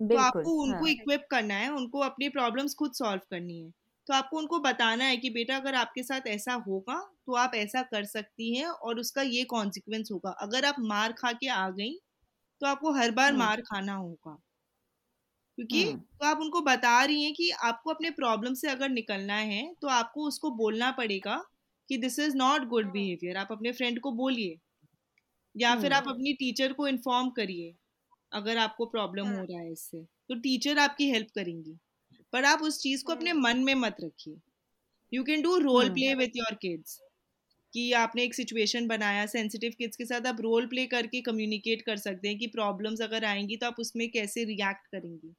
तो आपको उनको इक्विप हाँ. करना है उनको अपनी प्रॉब्लम्स खुद सॉल्व करनी है। तो आपको उनको बताना है कि बेटा अगर आपके साथ ऐसा होगा तो आप ऐसा कर सकती हैं और उसका ये कॉन्सिक्वेंस होगा। अगर आप मार खा के आ गई तो आपको हर बार मार खाना होगा। क्योंकि तो आप उनको बता रही हैं कि आपको अपने प्रॉब्लम से अगर निकलना है तो आपको उसको बोलना पड़ेगा कि this is not good behaviour. आप अपने फ्रेंड को बोलिए या फिर आप अपनी टीचर को इन्फॉर्म करिए अगर आपको प्रॉब्लम हो रहा है इससे। तो टीचर आपकी हेल्प करेंगी। पर आप उस चीज़ को अपने मन में मत रखिए। You can do role play with your kids कि आपने एक सिचुएशन बनाया सेंसिटिव किड्स के साथ आप रोल प्ले करके कम्युनिकेट कर सकते हैं कि प्रॉब्लम्स अगर आएँगी तो आप उसमें कैसे रिएक्ट करेंगी।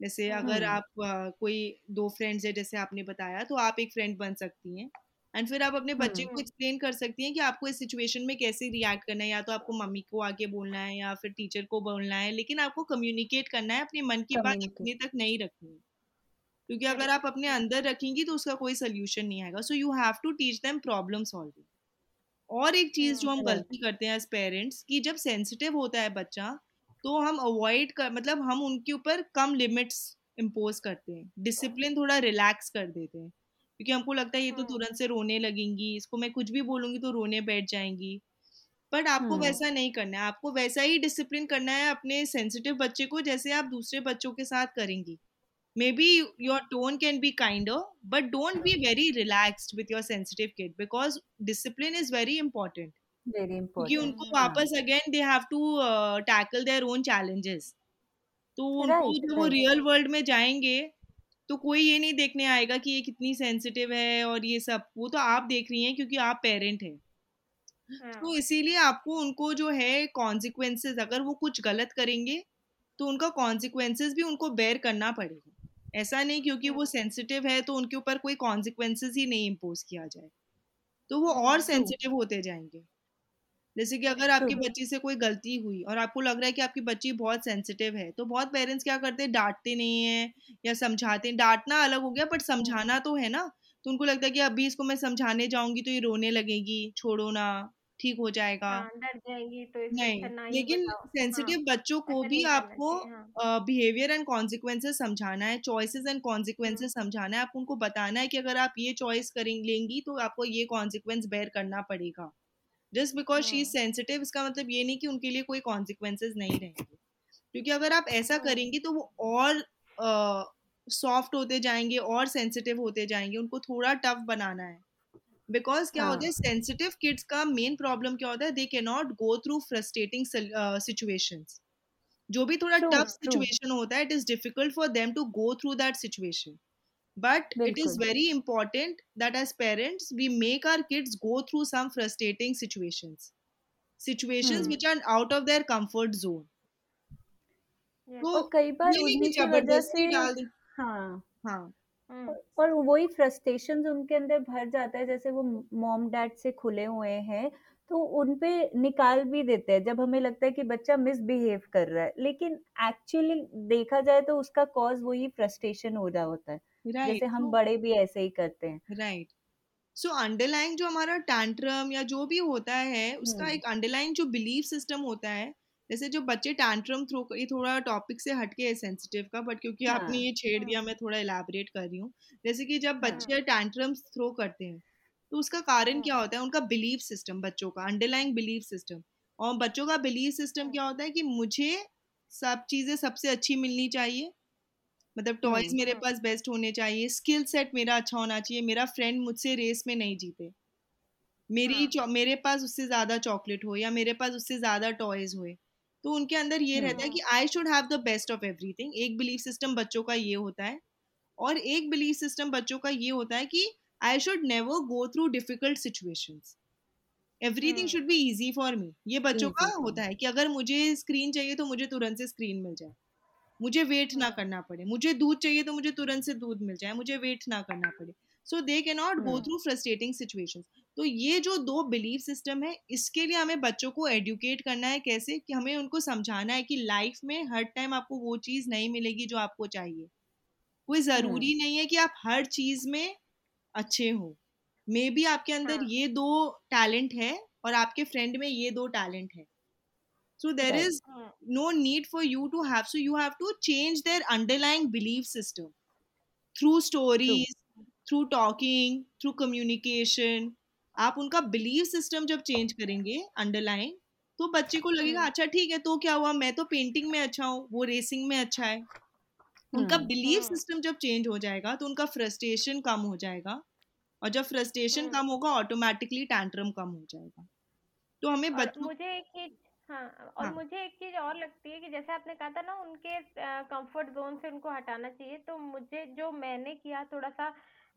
जैसे अगर आप uh, कोई दो फ्रेंड्स है जैसे आपने बताया तो आप एक फ्रेंड बन सकती हैं एंड फिर आप अपने बच्चे को एक्सप्लेन कर सकती हैं कि आपको इस सिचुएशन में कैसे रिएक्ट करना है। या तो आपको मम्मी को आके बोलना है या फिर टीचर को बोलना है लेकिन आपको कम्युनिकेट करना है अपने मन की बात अपने तक नहीं रखनी है। क्योंकि अगर आप अपने अंदर रखेंगी तो उसका कोई सोल्यूशन नहीं आएगा। So you have to teach them problem solving और एक चीज़ जो हम गलती करते हैं एज पेरेंट्स कि जब सेंसिटिव होता है बच्चा तो हम अवॉइड कर मतलब हम उनके ऊपर कम लिमिट्स इम्पोज करते हैं। डिसिप्लिन थोड़ा रिलैक्स कर देते हैं। क्योंकि हमको लगता है ये तो हाँ। तुरंत से रोने लगेंगी इसको मैं कुछ भी बोलूँगी तो रोने बैठ जाएँगी। बट आपको हाँ। वैसा नहीं करना है। आपको वैसा ही डिसिप्लिन करना है अपने सेंसिटिव बच्चे को जैसे आप दूसरे बच्चों के साथ करेंगी। May be your tone can be kind but don't be very relaxed with your sensitive kid because discipline is very important क्योंकि उनको हाँ। वापस again they have to tackle their own challenges तो उनको जब वो रियल वर्ल्ड में जाएँगे तो कोई ये नहीं देखने आएगा कि ये कितनी सेंसिटिव है और ये सब। वो तो आप देख रही हैं क्योंकि आप पेरेंट हैं। हाँ. तो इसीलिए आपको उनको जो है कॉन्सिक्वेंसेस अगर वो कुछ गलत करेंगे तो उनका कॉन्सिक्वेंसेस भी उनको बेयर करना पड़ेगा। ऐसा नहीं क्योंकि वो सेंसिटिव है तो उनके ऊपर कोई कॉन्सिक्वेंसेस ही नहीं इम्पोज किया जाए। तो वो और सेंसिटिव होते जाएँगे। जैसे कि अगर आपकी बच्ची से कोई गलती हुई और आपको लग रहा है कि आपकी बच्ची बहुत सेंसिटिव है तो बहुत पेरेंट्स क्या करते हैं? डांटते नहीं है या समझाते डांटना अलग हो गया बट समझाना तो है ना। तो उनको लगता है कि अभी इसको मैं समझाने जाऊँगी तो ये रोने लगेगी छोड़ो ना। ठीक हो जाएगा। हाँ, डर जाएगी तो नहीं लेकिन सेंसिटिव हाँ, बच्चों को भी आपको बिहेवियर एंड कॉन्सिक्वेंसेस समझाना है चॉइसेस एंड कॉन्सिक्वेंसेस समझाना है आपको उनको बताना है कि अगर आप ये चॉइस करेंगे लेंगी तो आपको ये कॉन्सिक्वेंस बेयर करना पड़ेगा। Just because she is sensitive इसका मतलब ये नहीं कि उनके लिए कोई कॉन्सिक्वेंसेज नहीं रहेंगे। क्योंकि अगर आप ऐसा करेंगे तो वो और सॉफ्ट होते जाएँगे और सेंसिटिव होते जाएँगे उनको थोड़ा टफ बनाना है। बिकॉज़ क्या होता है। सेंसिटिव किड्स का मेन प्रॉब्लम क्या होता है they can not go through frustrating situation जो भी थोड़ा टफ सिचुएशन होता है it is difficult for them to go through that situation but it is very important that as parents we make our kids go through some frustrating situation situation which are out of their comfort zone तो कई बार डाल हाँ। हाँ। और वही frustration उनके अंदर भर जाता है जैसे वो मॉम डैड से खुले हुए हैं तो उनपे निकाल भी देते हैं जब हमें लगता है कि बच्चा मिसबिहेव कर रहा है। लेकिन एक्चुअली देखा जाए तो उसका कॉज वही फ्रस्ट्रेशन हो रहा होता है right. जैसे हम बड़े भी ऐसे ही करते हैं। राइट सो अंडरलाइन जो हमारा टैंट्रम या जो भी होता है उसका एक अंडरलाइन जो बिलीफ सिस्टम होता है जैसे जो बच्चे टैंट्रम थ्रो ये थोड़ा टॉपिक से हटके है सेंसिटिव का बट क्योंकि हाँ, आपने ये छेड़ हाँ, दिया मैं थोड़ा इलेबोरेट कर रही हूँ। जैसे कि जब बच्चे हाँ, टैंट्रम थ्रो करते हैं तो उसका कारण हाँ, क्या होता है? उनका बिलीफ सिस्टम बच्चों का अंडरलाइन बिलीफ सिस्टम और बच्चों का बिलीफ सिस्टम क्या होता है कि मुझे सब चीज़ें सबसे अच्छी मिलनी चाहिए। मतलब टॉयज मेरे पास बेस्ट होने चाहिए स्किल सेट मेरा अच्छा होना चाहिए मेरा फ्रेंड मुझसे रेस में नहीं जीते। मेरी हाँ. मेरे पास उससे ज़्यादा चॉकलेट हो या मेरे पास उससे ज़्यादा टॉयज हुए। तो उनके अंदर ये रहता है कि I should have the best of everything एक बिलीफ सिस्टम बच्चों का ये होता है और एक बिलीफ सिस्टम बच्चों का ये होता है कि I should never go through difficult situations everything should be easy for me ये बच्चों का होता है कि अगर मुझे स्क्रीन चाहिए तो मुझे तुरंत से स्क्रीन मिल जाए। मुझे वेट ना करना पड़े। मुझे दूध चाहिए तो मुझे तुरंत से दूध मिल जाए। मुझे वेट ना करना पड़े। So they can not go through frustrating situation तो ये जो दो बिलीफ सिस्टम है इसके लिए हमें बच्चों को एडुकेट करना है कैसे? कि हमें उनको समझाना है कि लाइफ में हर टाइम आपको वो चीज़ नहीं मिलेगी जो आपको चाहिए। कोई ज़रूरी नहीं है कि आप हर चीज़ में अच्छे हो। मे बी आपके अंदर हाँ. ये दो टैलेंट है और आपके फ्रेंड में ये दो टैलेंट है। So there right. is no need for you to have so you have to change their underlying belief system through stories True. Talking through communication आप उनका बिलीव सिस्टम जब चेंज करेंगे अंडरलाइन तो बच्चे को लगेगा अच्छा ठीक है तो क्या हुआ? मैं तो पेंटिंग में अच्छा हूँ वो रेसिंग में अच्छा है। उनका बिलीव सिस्टम जब चेंज हो जाएगा तो उनका फ्रस्ट्रेशन कम हो जाएगा और जब फ्रस्ट्रेशन कम होगा ऑटोमेटिकली टैंट्रम कम हो जाएगा। तो हमें बच्चों मुझे एक चीज़ हाँ और हाँ. मुझे एक चीज़ और लगती है कि जैसे आपने कहा था ना उनके कंफर्ट जोन से उनको हटाना चाहिए तो मुझे जो मैंने किया थोड़ा सा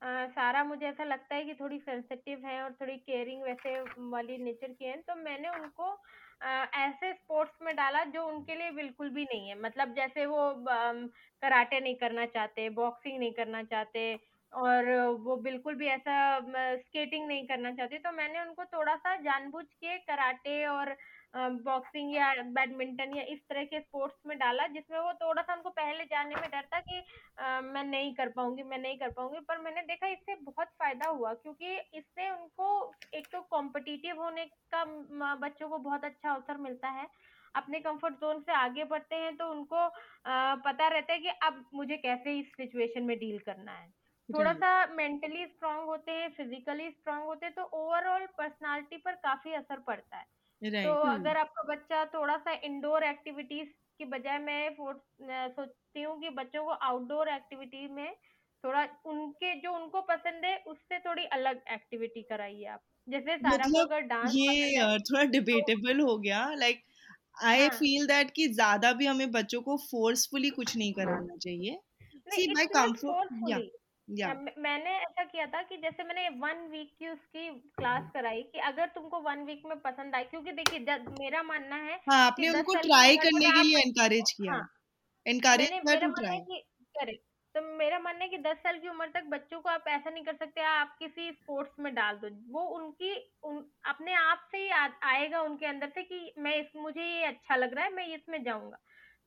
आ, सारा मुझे ऐसा लगता है कि थोड़ी सेंसिटिव है और थोड़ी केयरिंग वैसे वाली नेचर की है तो मैंने उनको आ, ऐसे स्पोर्ट्स में डाला जो उनके लिए बिल्कुल भी नहीं है। मतलब जैसे वो कराटे नहीं करना चाहते बॉक्सिंग नहीं करना चाहते और वो बिल्कुल भी ऐसा स्केटिंग नहीं करना चाहते तो मैंने उनको थोड़ा सा जानबूझ के कराटे और बॉक्सिंग या बैडमिंटन या इस तरह के स्पोर्ट्स में डाला जिसमें वो थोड़ा सा उनको पहले जाने में डर था कि आ, मैं नहीं कर पाऊँगी मैं नहीं कर पाऊँगी पर मैंने देखा इससे बहुत फ़ायदा हुआ क्योंकि इससे उनको एक तो कॉम्पिटिटिव होने का बच्चों को बहुत अच्छा अवसर मिलता है। अपने कंफर्ट जोन से आगे बढ़ते हैं तो उनको आ, पता रहता है कि अब मुझे कैसे इस सिचुएशन में डील करना है। थोड़ा सा मेंटली स्ट्रांग होते हैं फिजिकली स्ट्रांग होते हैं तो ओवरऑल पर्सनालिटी पर काफ़ी असर पड़ता है। Right. तो hmm. अगर आपका बच्चा थोड़ा सा इंडोर एक्टिविटीज़ की बजाय मैं सोचती हूँ कि बच्चों को आउटडोर एक्टिविटी में थोड़ा उनके जो उनको पसंद है उससे थोड़ी अलग एक्टिविटी कराइए आप। जैसे सारा मतलब को अगर डांस ये थोड़ा डिबेटेबल तो, हो गया। लाइक आई फील दैट कि ज़्यादा भी हमें बच्चों को फोर्सफुली कुछ नहीं कराना चाहिए। सी माय कंफर्ट या मैंने ऐसा किया था कि जैसे मैंने वन वीक की उसकी क्लास कराई कि अगर तुमको वन वीक में पसंद आई क्योंकि देखिए मेरा मानना है हाँ आपने उनको ट्राई करने के लिए एनकरेज किया। एनकरेज टू ट्राई तो मेरा मानना है कि दस साल की उम्र तक बच्चों को आप ऐसा नहीं कर सकते आप किसी स्पोर्ट्स में डाल दो। वो उनकी उन, अपने आप से ही आ, आएगा उनके अंदर से कि मैं इस मुझे ये अच्छा लग रहा है मैं इसमें जाऊँगा।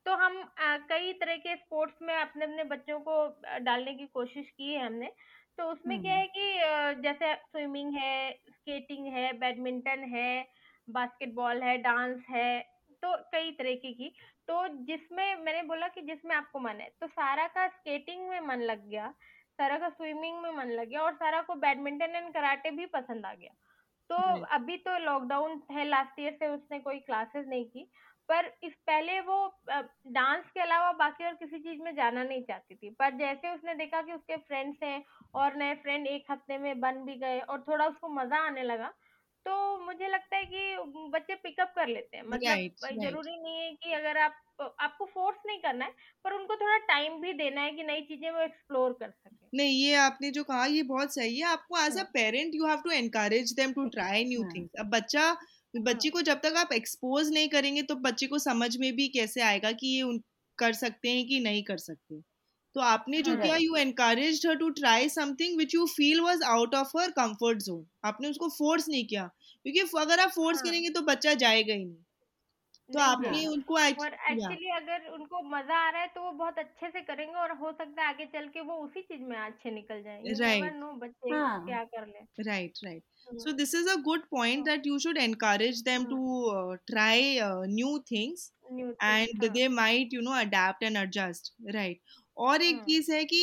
तो हम आ, कई तरह के स्पोर्ट्स में अपने अपने बच्चों को डालने की कोशिश की है हमने। तो उसमें क्या है कि जैसे स्विमिंग है स्केटिंग है बैडमिंटन है बास्केटबॉल है डांस है तो कई तरीके की तो जिसमें मैंने बोला कि जिसमें आपको मन है तो सारा का स्केटिंग में मन लग गया सारा का स्विमिंग में मन लग गया और सारा को बैडमिंटन एंड कराटे भी पसंद आ गया। तो अभी तो लॉकडाउन है लास्ट ईयर से उसने कोई क्लासेस नहीं की पर इस पहले वो डांस के अलावा बाकी और किसी चीज़ में जाना नहीं चाहती थी। पर जैसे उसने देखा कि उसके फ्रेंड्स हैं और नए फ्रेंड एक हफ़्ते में बन भी गए और थोड़ा उसको मज़ा आने लगा तो मुझे लगता है कि बच्चे पिकअप कर लेते हैं। मतलब right, right. ज़रूरी नहीं है कि अगर आप आपको फोर्स नहीं करना है पर उनको थोड़ा टाइम भी देना है कि नई चीज़ें वो एक्सप्लोर कर सके। नहीं ये आपने जो कहा ये बहुत सही है। आपको as a parent you have to encourage them to try new things अब बच्चा बच्चे को जब तक आप एक्सपोज नहीं करेंगे तो बच्चे को समझ में भी कैसे आएगा कि ये उन कर सकते हैं कि नहीं कर सकते? तो आपने जो किया you encourage her to try something which you feel was out of her comfort zone आपने उसको फोर्स नहीं किया। क्योंकि अगर आप फोर्स हाँ. करेंगे तो बच्चा जाएगा ही नहीं। तो आपने उनको और एक्चुअली अगर उनको मज़ा आ रहा है तो वो बहुत अच्छे से करेंगे और हो सकता है आगे चल के वो उसी चीज़ में अच्छे निकल जाएँगे राइट। नो बच्चे हाँ. क्या कर ले। Right right. so this is a good point that you should encourage them to uh, try uh, new things new and things, they might you know adapt and adjust right और एक चीज़ है कि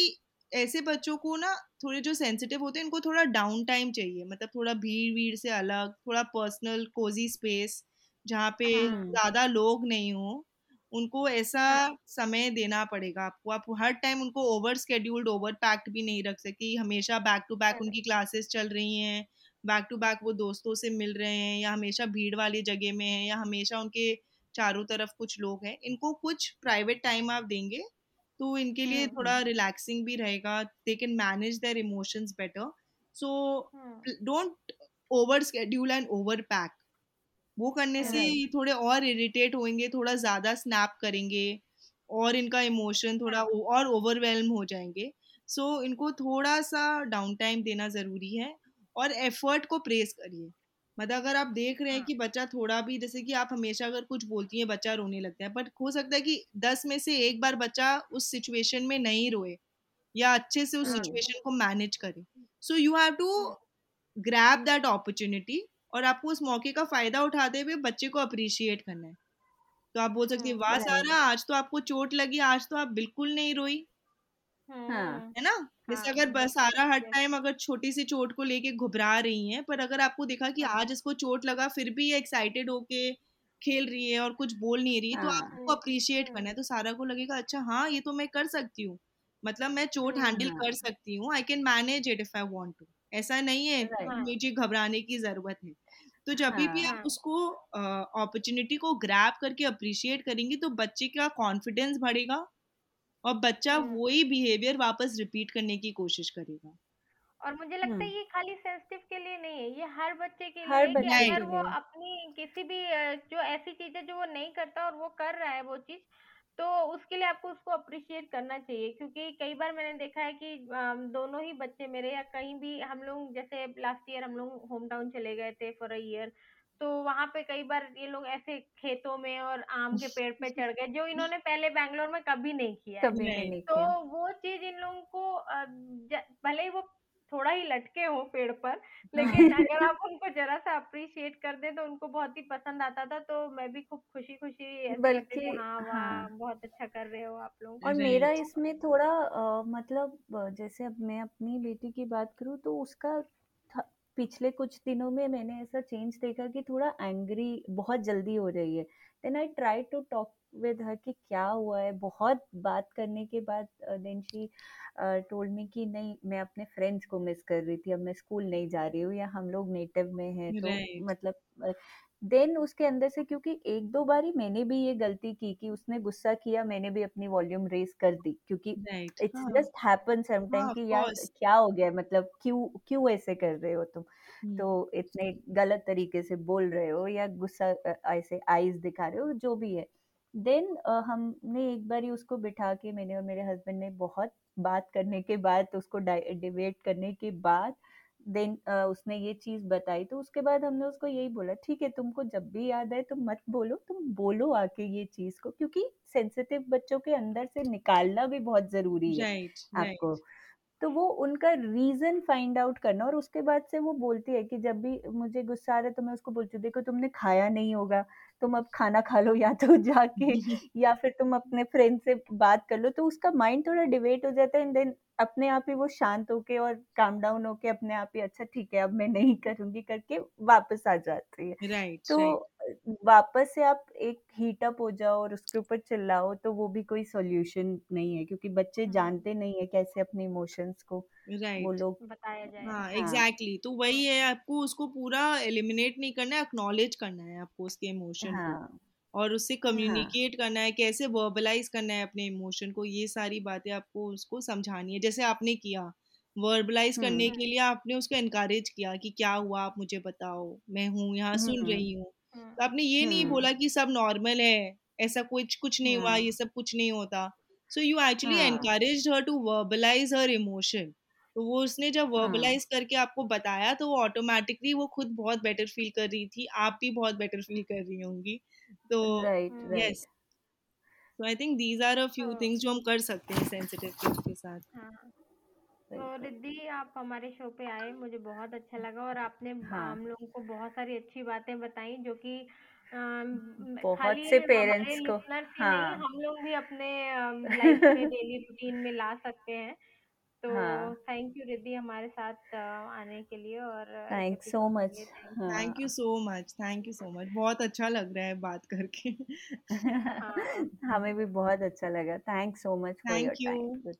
ऐसे बच्चों को ना थोड़े जो सेंसिटिव होते हैं इनको थोड़ा डाउन टाइम चाहिए मतलब थोड़ा भीड़ भीड़ से अलग थोड़ा पर्सनल कोजी स्पेस जहाँ पे हाँ। ज़्यादा लोग नहीं हो उनको ऐसा हाँ। समय देना पड़ेगा आपको। आप हर टाइम उनको ओवर स्केड्यूल्ड ओवर पैक्ड भी नहीं रख सकती हमेशा बैक टू बैक उनकी क्लासेस चल रही हैं बैक टू बैक वो दोस्तों से मिल रहे हैं या हमेशा भीड़ वाली जगह में है या हमेशा उनके चारों तरफ़ कुछ लोग हैं इनको कुछ प्राइवेट टाइम आप देंगे तो इनके लिए हाँ, थोड़ा रिलैक्सिंग भी रहेगा they can manage their emotions better so don't over schedule and over pack वो करने से ये थोड़े और इरिटेट होंगे थोड़ा ज़्यादा स्नैप करेंगे और इनका इमोशन थोड़ा हाँ। और ओवरवेलम हो जाएँगे। सो so, इनको थोड़ा सा डाउन टाइम देना ज़रूरी है और एफर्ट को प्रेस करिए। मतलब अगर आप देख रहे हैं हाँ। कि बच्चा थोड़ा भी जैसे कि आप हमेशा अगर कुछ बोलती हैं बच्चा रोने लगता है बट हो सकता है कि दस में से एक बार बच्चा उस सिचुएशन में नहीं रोए या अच्छे से उस सिचुएशन को मैनेज करे। So you have to grab that opportunity और आपको उस मौके का फ़ायदा उठाते हुए बच्चे को अप्रिशिएट करना है। तो आप बोल सकते वाह सारा आज तो आपको चोट लगी आज तो आप बिल्कुल नहीं रोई। हाँ। है। ना? जैसे हाँ, अगर सारा हर टाइम अगर छोटी सी चोट को लेके घबरा रही हैं पर अगर आपको देखा कि हाँ. आज इसको चोट लगा फिर भी ये एक्साइटेड होके खेल रही है और कुछ बोल नहीं रही हाँ, तो हाँ. आपको अप्रिशिएट करना है। तो सारा को लगेगा अच्छा हाँ ये तो मैं कर सकती हूँ। मतलब मैं चोट हैंडल हाँ. कर सकती हूँ I can manage it if I want to ऐसा नहीं है मुझे घबराने की ज़रूरत है। तो जब भी भी हाँ. आप उसको अपॉर्चुनिटी को ग्रैब करके अप्रिशिएट करेंगी तो बच्चे का कॉन्फिडेंस बढ़ेगा और बच्चा हम्म। वही बिहेवियर वापस रिपीट करने की कोशिश करेगा और मुझे लगता हम्म। है ये खाली सेंसिटिव के लिए नहीं है ये हर बच्चे के हर लिए कि अगर वो अपनी किसी भी जो ऐसी चीज़ें जो वो नहीं करता और वो कर रहा है वो चीज़ तो उसके लिए आपको उसको अप्रिशिएट करना चाहिए क्योंकि कई बार मैंने देखा है कि दोनों ही बच्चे मेरे या कहीं भी हम लोग जैसे लास्ट ईयर हम लोग होम टाउन चले गए थे फॉर अ ईयर तो वहाँ पे कई बार ये लोग ऐसे खेतों में और आम के पेड़ पे चढ़ गए जो इन्होंने पहले बैंगलोर में कभी नहीं किया कभी नहीं तो किया। वो चीज़ इन लोगों को भले ही वो थोड़ा ही लटके हो पेड़ पर लेकिन अगर आप उनको जरा सा अप्रिशिएट कर दे तो उनको बहुत ही पसंद आता था तो मैं भी खूब खुशी खुशी बल्कि हाँ वाह हाँ। बहुत अच्छा कर रहे हो आप लोग। और मेरा. इसमें थोड़ा अ, मतलब जैसे अब मैं अपनी बेटी की बात करूँ तो उसका पिछले कुछ दिनों में मैंने ऐसा चेंज देखा कि थोड़ा एंग्री बहुत जल्दी हो रही है। Then I try to talk with her कि क्या हुआ है बहुत बात करने के बाद देन शी टोल्ड मी कि नहीं मैं अपने फ्रेंड्स को मिस कर रही थी अब मैं स्कूल नहीं जा रही हूँ या हम लोग नेटिव में हैं तो Right. मतलब देन उसके अंदर से क्योंकि एक दो बारी मैंने भी ये गलती की कि उसने गुस्सा किया मैंने भी अपनी वॉल्यूम रेस कर दी क्योंकि इट्स हाँ, जस्ट हैपन समटाइम हाँ, कि यार क्या हो गया मतलब क्यों क्यों ऐसे कर रहे हो तुम? तो इतने गलत तरीके से बोल रहे हो या गुस्सा ऐसे आईज दिखा रहे हो जो भी है। देन हमने एक बार ही उसको बिठा के मैंने और मेरे हस्बैंड ने बहुत बात करने के बाद उसको डिबेट करने के बाद देन उसने ये चीज़ बताई तो उसके बाद हमने उसको यही बोला ठीक है तुमको जब भी याद आए तुम मत बोलो तुम बोलो आके ये चीज़ को क्योंकि सेंसिटिव बच्चों के अंदर से निकालना भी बहुत ज़रूरी है Right. Right. आपको तो वो उनका रीजन फाइंड आउट करना और उसके बाद से वो बोलती है कि जब भी मुझे गुस्सा आ रहा है तो मैं उसको बोलती हूँ देखो तुमने खाया नहीं होगा तुम अब खाना खा लो या तो जाके या फिर तुम अपने फ्रेंड से बात कर लो तो उसका माइंड थोड़ा डिवेट हो जाता है एंड देन अपने आप ही वो शांत होके और काम डाउन होके अपने आप ही अच्छा ठीक है अब मैं नहीं करूँगी करके वापस आ जाती है Right. तो Right. वापस से आप एक हीट अप हो जाओ और उसके ऊपर चिल्लाओ तो वो भी कोई सॉल्यूशन नहीं है क्योंकि बच्चे जानते नहीं है कैसे अपने इमोशंस को वो Right. लोग बताया जाए हाँ हाँ एग्जैक्टली exactly. तो वही है आपको उसको पूरा एलिमिनेट नहीं करना है एक्नॉलेज करना है आपको उसके इमोशन को हाँ और उससे कम्युनिकेट हाँ करना है कैसे वर्बलाइज करना है अपने इमोशन को ये सारी बातें आपको उसको समझानी है। जैसे आपने किया वर्बलाइज करने के लिए आपने उसको इनकरेज किया कि क्या हुआ आप मुझे बताओ मैं हूँ यहाँ सुन रही हूँ। तो आपने ये नहीं बोला कि सब नॉर्मल है ऐसा कुछ कुछ नहीं हुआ हाँ। ये सब कुछ नहीं होता। सो यू एक्चुअली हाँ। Encourage her to verbalize her emotion तो वो उसने जब हाँ। वर्बलाइज करके आपको बताया तो वो ऑटोमेटिकली वो खुद बहुत बेटर फील कर रही थी आप भी बहुत बेटर फील कर रही होंगी। तो यस तो I think these are a few things जो हम कर सकते हैं सेंसिटिव किड्स के साथ। हाँ। तो रिद्धि आप हमारे शो पे आए मुझे बहुत अच्छा लगा और आपने हाँ। हम लोगों को बहुत सारी अच्छी बातें बताई जो कि बहुत से पेरेंट्स को हाँ। हम लोग भी अपने लाइफ में डेली रूटीन में ला सकते हैं। तो हाँ। थैंक यू रिद्धि हमारे साथ आने के लिए और thank thanks so much thank you हाँ। So much thank you so much बहुत अच्छा लग रहा है बात करके। हाँ। हमें भी बहुत अच्छा लगा thank so much thank you